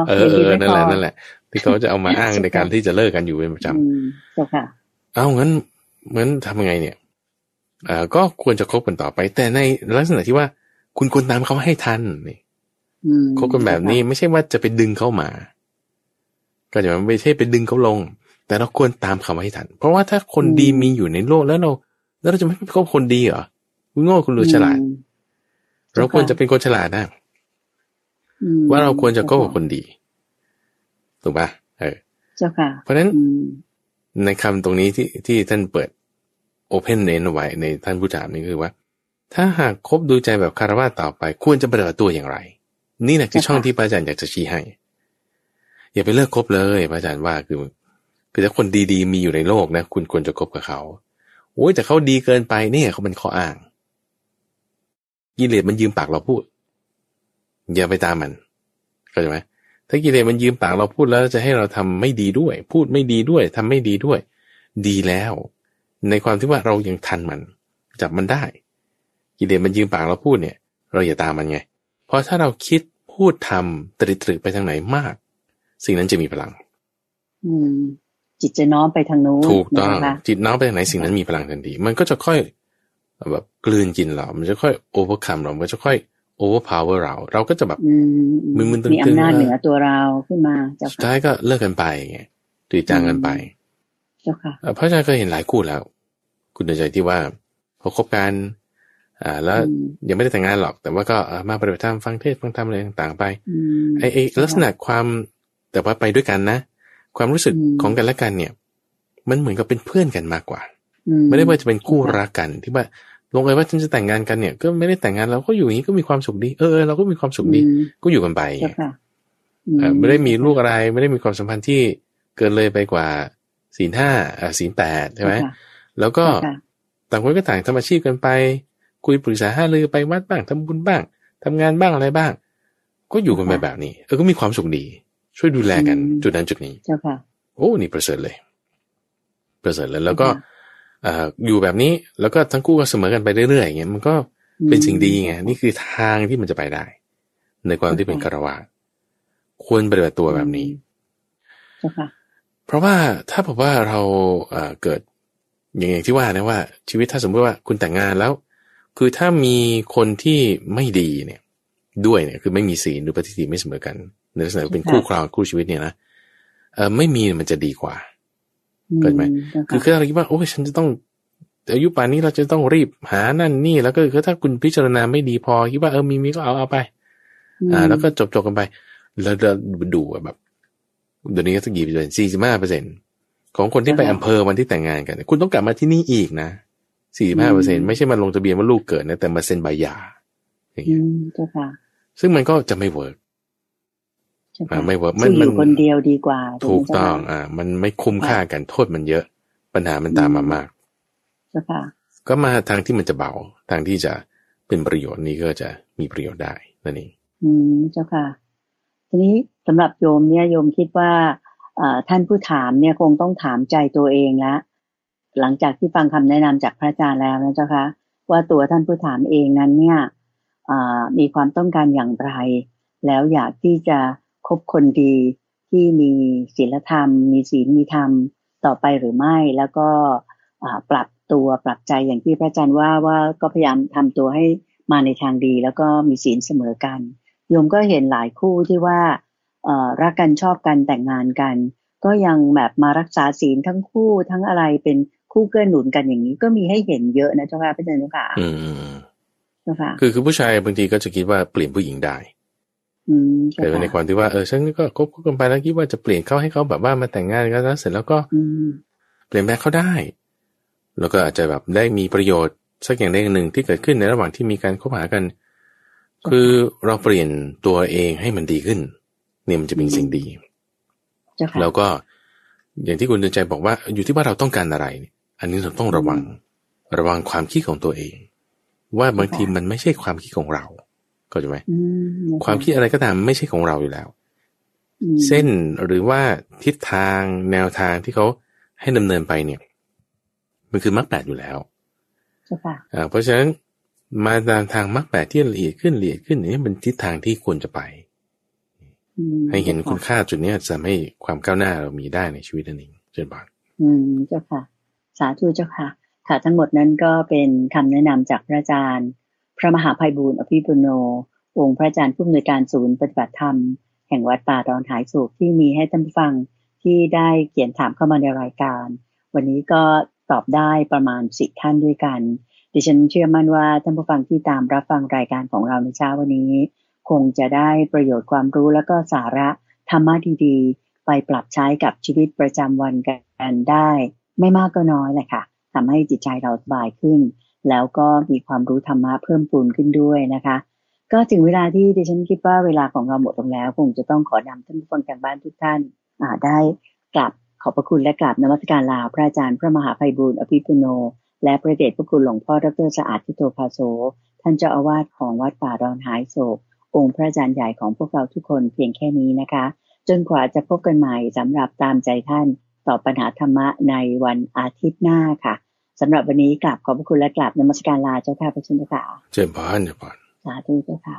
เออเออนั่นแหละนั่นแหละ ที่เขาจะเอามาอ้างในการที่จะเลิกกันอยู่เป็นประจำเอางั้นเหมือนทำยังไงเนี่ยอ่าก็ควรจะคบกันต่อไป แต่ในลักษณะที่ว่า คุณควรตามเขาให้ทันนี่คบกันแบบนี้ไม่ใช่ว่าจะไปดึงเข้ามา ก็จะไม่ใช่ไปดึงเขาลง แต่เราควรตามเขาให้ทัน เพราะว่าถ้าคนดีมีอยู่ในโลกแล้วเรา แล้วเราจะไม่คบคนดีเหรอคุณโง่คุณรู้ฉลาด เราควรจะเป็นคนฉลาดนะ ว่าเราควรจะคบกับคนดีถูกปะเออเจ้าค่ะ เพราะฉะนั้นในคำตรงนี้ที่ที่ท่านเปิดโอเพนเนนไว้ในท่านผู้ถามนี่คือว่า ถ้าหากคบดูใจแบบคารวะต่อไป ควรจะปฏิบัติตัวอย่างไร นี่แหละคือช่องที่พระอาจารย์อยากจะชี้ให้ อย่าไปเลิกคบเลยพระอาจารย์ว่าคือคือถ้าคนดีๆ มีอยู่ในโลกนะ คุณควรจะคบกับเขาโอ้ยแต่เขาดีเกินไปเนี่ยเขาเป็นข้ออ้างกิเลสมันยืมปากเราพูด อย่าไปตามมันเข้าใจไหมถ้ากิเลสมันยืมปากเราพูดแล้วจะให้เราทำไม่ดีด้วย พูดไม่ดีด้วยทำไม่ดีด้วย ดีแล้ว ในความที่ว่าเรายังทันมัน จับมันได้ กิเลสมันยืมปากเราพูดเนี่ย เราอย่าตามมันไง เพราะถ้าเราคิดพูดทำตริตรึกไปทางไหนมาก สิ่งนั้นจะมีพลัง อืม จิตจะน้อมไปทางโน้นถูกต้องจิตน้อมไปทางไหนสิ่งนั้นมีพลังทันทีมันก็จะค่อย แบบกลืนกินเรา มันจะค่อย overcome เรา มันจะค่อย overpower เรา เราก็จะแบบมึนมึนตึงๆมีอำนาจเหนือตัวเราขึ้นมาสุดท้ายก็เลิกกันไปไงตีจางกันไปเจ้าค่ะพระอาจารย์เคยเห็นหลายคู่แล้ว คุณใจที่ว่าพอคบกันอ่า แล้วยังไม่ได้แต่งงานหรอก แต่ว่าก็มาปฏิบัติธรรมฟังเทศฟังธรรมอะไรต่างๆไปไอ้ไอ้ลักษณะความแต่ว่าไปด้วยกันนะ ความรู้สึกของกันและกันเนี่ย มันเหมือนกับเป็นเพื่อนกันมากกว่า ไม่ได้ว่าจะเป็นคู่รักกันที่ว่า ลงเอยว่าฉันจะแต่งงานกันเนี่ย ก็ไม่ได้แต่งงานเราก็อยู่อย่างนี้ก็มีความสุขดี เออเราก็มีความสุขดีก็อยู่กันไปไม่ได้มีลูกอะไร ไม่ได้มีความสัมพันธ์ที่เกินเลยไปกว่าศีลห้าศีลแปดใช่ไหมแล้วก็ต่างคนก็ต่างทำอาชีพกันไป คุยปรึกษาห้าเลยไปวัดบ้างทำบุญบ้างทำงานบ้างอะไรบ้าง ก็อยู่กันไปแบบนี้ เออก็มีความสุขดี ช่วยดูแลกันจุดนั้นจุดนี้โอ้นี่ประเสริฐเลย ประเสริฐเลยแล้วก็ อยู่แบบนี้แล้วก็ทั้งคู่ก็เสมอกันไปเรื่อยๆอย่างเงี้ยมันก็เป็นสิ่งดีไงนี่คือทางที่มันจะไปได้ ในความที่เป็นคารวะควรปฏิบัติตัวแบบนี้เพราะว่าถ้าบอกว่าเราเกิดอย่างที่ว่านะว่า ชีวิตถ้าสมมติว่าคุณแต่งงานแล้ว คือถ้ามีคนที่ไม่ดีเนี่ย ด้วยเนี่ยคือไม่มีศีลหรือปฏิทินไม่เสมอกันในลักษณะเป็นคู่ครองคู่ชีวิตเนี่ยนะเออไม่มีมันจะดีกว่า เกิดไหมคือคือเราคิดว่าโอ้ยฉันจะต้องอายุป่านนี้เราจะต้องรีบหานั่นนี่ แล้วก็คือถ้าคุณพิจารณาไม่ดีพอคิดว่าเออมีมีก็เอาเอาไป อ่า แล้วก็จบจบกันไป แล้วเราดูแบบเดี๋ยวนี้ก็สักกี่เปอร์เซ็นต์สี่สิบห้าเปอร์เซ็นต์ของคนที่ไปอำเภอวันที่แต่งงานกัน คุณต้องกลับมาที่นี่อีกนะสี่สิบห้าเปอร์เซ็นต์ไม่ใช่มาลงทะเบียนว่าลูกเกิดนะแต่มาเซ็นใบหย่าอย่างเงี้ยซึ่งมันก็จะไม่ work ไม่ work มันมันคนเดียวดีกว่า ถูกต้อง อ่า มันไม่คุ้มค่ากันโทษมันเยอะ ปัญหามันตามมามากก็มาทางที่มันจะเบา ทางที่จะเป็นประโยชน์นี้ก็จะมีประโยชน์ได้นั่นเองอืมเจ้าค่ะ ทีนี้สำหรับโยมเนี่ยโยมคิดว่าท่านผู้ถามเนี่ยคงต้องถามใจตัวเองละหลังจากที่ฟังคำแนะนำจากพระอาจารย์แล้วนะเจ้าคะว่าตัวท่านผู้ถามเองนั้นเนี่ยมีความต้องการอย่างไร แล้วอยากที่จะค บคนดีที่มีศีลธรรม มีศีลมีธรรมต่อไปหรือไม่ แล้วก็ปรับตัวปรับใจอย่างที่พระอาจารย์ว่าว่าก็พยายามทำตัวให้มาในทางดี แล้วก็มีศีลเสมอกันโยมก็เห็นหลายคู่ที่ว่ารักกันชอบกันแต่งงานกัน ก็ยังแบบมารักษาศีลทั้งคู่ทั้งอะไรเป็นคู่เกื้อหนุนกันอย่างนี้ ก็มีให้เห็นเยอะนะเจ้าค่ะพระอาจารย์เจ้าค่ะเจ้าค่ะคือคือผู้ชายบางทีก็จะคิดว่าเปลี่ยนผู้หญิงได้ แต่ในความที่ว่าเออฉันก็คบกันไปแล้วคิดว่าจะเปลี่ยนเขาให้เขาแบบว่ามาแต่งงานกันแล้วเสร็จแล้วก็เปลี่ยนแปลงเขาได้ แล้วก็อาจจะแบบได้มีประโยชน์สักอย่างใดอย่างหนึ่งที่เกิดขึ้นในระหว่างที่มีการคบหากัน คือเราเปลี่ยนตัวเองให้มันดีขึ้น เนี่ยมันจะเป็นสิ่งดี แล้วก็อย่างที่คุณเดินใจบอกว่า อยู่ที่ว่าเราต้องการอะไร อันนี้เราต้องระวัง ระวังความคิดของตัวเอง ว่าบางทีมันไม่ใช่ความคิดของเรา เข้าใจไหมความคิดอะไรก็ตามไม่ใช่ของเราอยู่แล้ว เส้นหรือว่าทิศทางแนวทางที่เขาให้ดำเนินไปเนี่ย มันคือมรรคแปดอยู่แล้วเพราะฉะนั้นมาตามทางมรรคแปดที่ละเอียดขึ้นละเอียดขึ้นนี่เป็นทิศทางที่ควรจะไป ให้เห็นคุณค่าจุดนี้จะให้ความก้าวหน้าเรามีได้ในชีวิตนั่นเองเชิญบานอืมเจ้าค่ะ สาธุเจ้าค่ะ ค่ะทั้งหมดนั้นก็เป็นคำแนะนำจากพระอาจารย์พ ระมหาภัยบูร์อภิปุโน องค์พระอาจารย์ผู้อำนวยการศูนย์ปฏิบัติธรรม แห่งวัดป่าดอนหายสุขที่มีให้ท่านฟังที่ได้เขียนถามเข้ามาในรายการ วันนี้ก็ตอบได้ประมาณสิท่านด้วยกัน ดิฉันเชื่อมั่นว่าท่านผู้ฟังที่ตามรับฟังรายการของเราในเช้าวันนี้ คงจะได้ประโยชน์ความรู้แล้วก็สาระธรรมะดีๆ ไปปรับใช้กับชีวิตประจำวันกันได้ ไม่มากก็น้อยแหละค่ะทำให้จิตใจเราสบายขึ้น แล้วก็มีความรู้ธรรมะเพิ่มปูนขึ้นด้วยนะคะ ก็ถึงเวลาที่ดิฉันคิดว่าเวลาของเราหมดลงแล้ว คงจะต้องขอนำท่านผู้ฟังทางบ้านทุกท่านได้กลับขอบพระคุณและกราบนมัสการลาพระอาจารย์พระมหาภัยบุญอภิปุโน และพระเดชพระคุณหลวงพ่อดรสะอาดทิโตภาโซท่านเจ้าอาวาสของวัดป่าดอนหายโศก องค์พระอาจารย์ใหญ่ของพวกเราทุกคนเพียงแค่นี้นะคะ จนกว่าจะพบกันใหม่สำหรับตามใจท่านต่อปัญหาธรรมะในวันอาทิตย์หน้าค่ะ สำหรับวันนี้กราบขอบพระคุณและกราบนมัสการลาเจ้าค่ะพระชินค่ะเจ้าพานเจ้าพานสาธุเจ้าค่ะ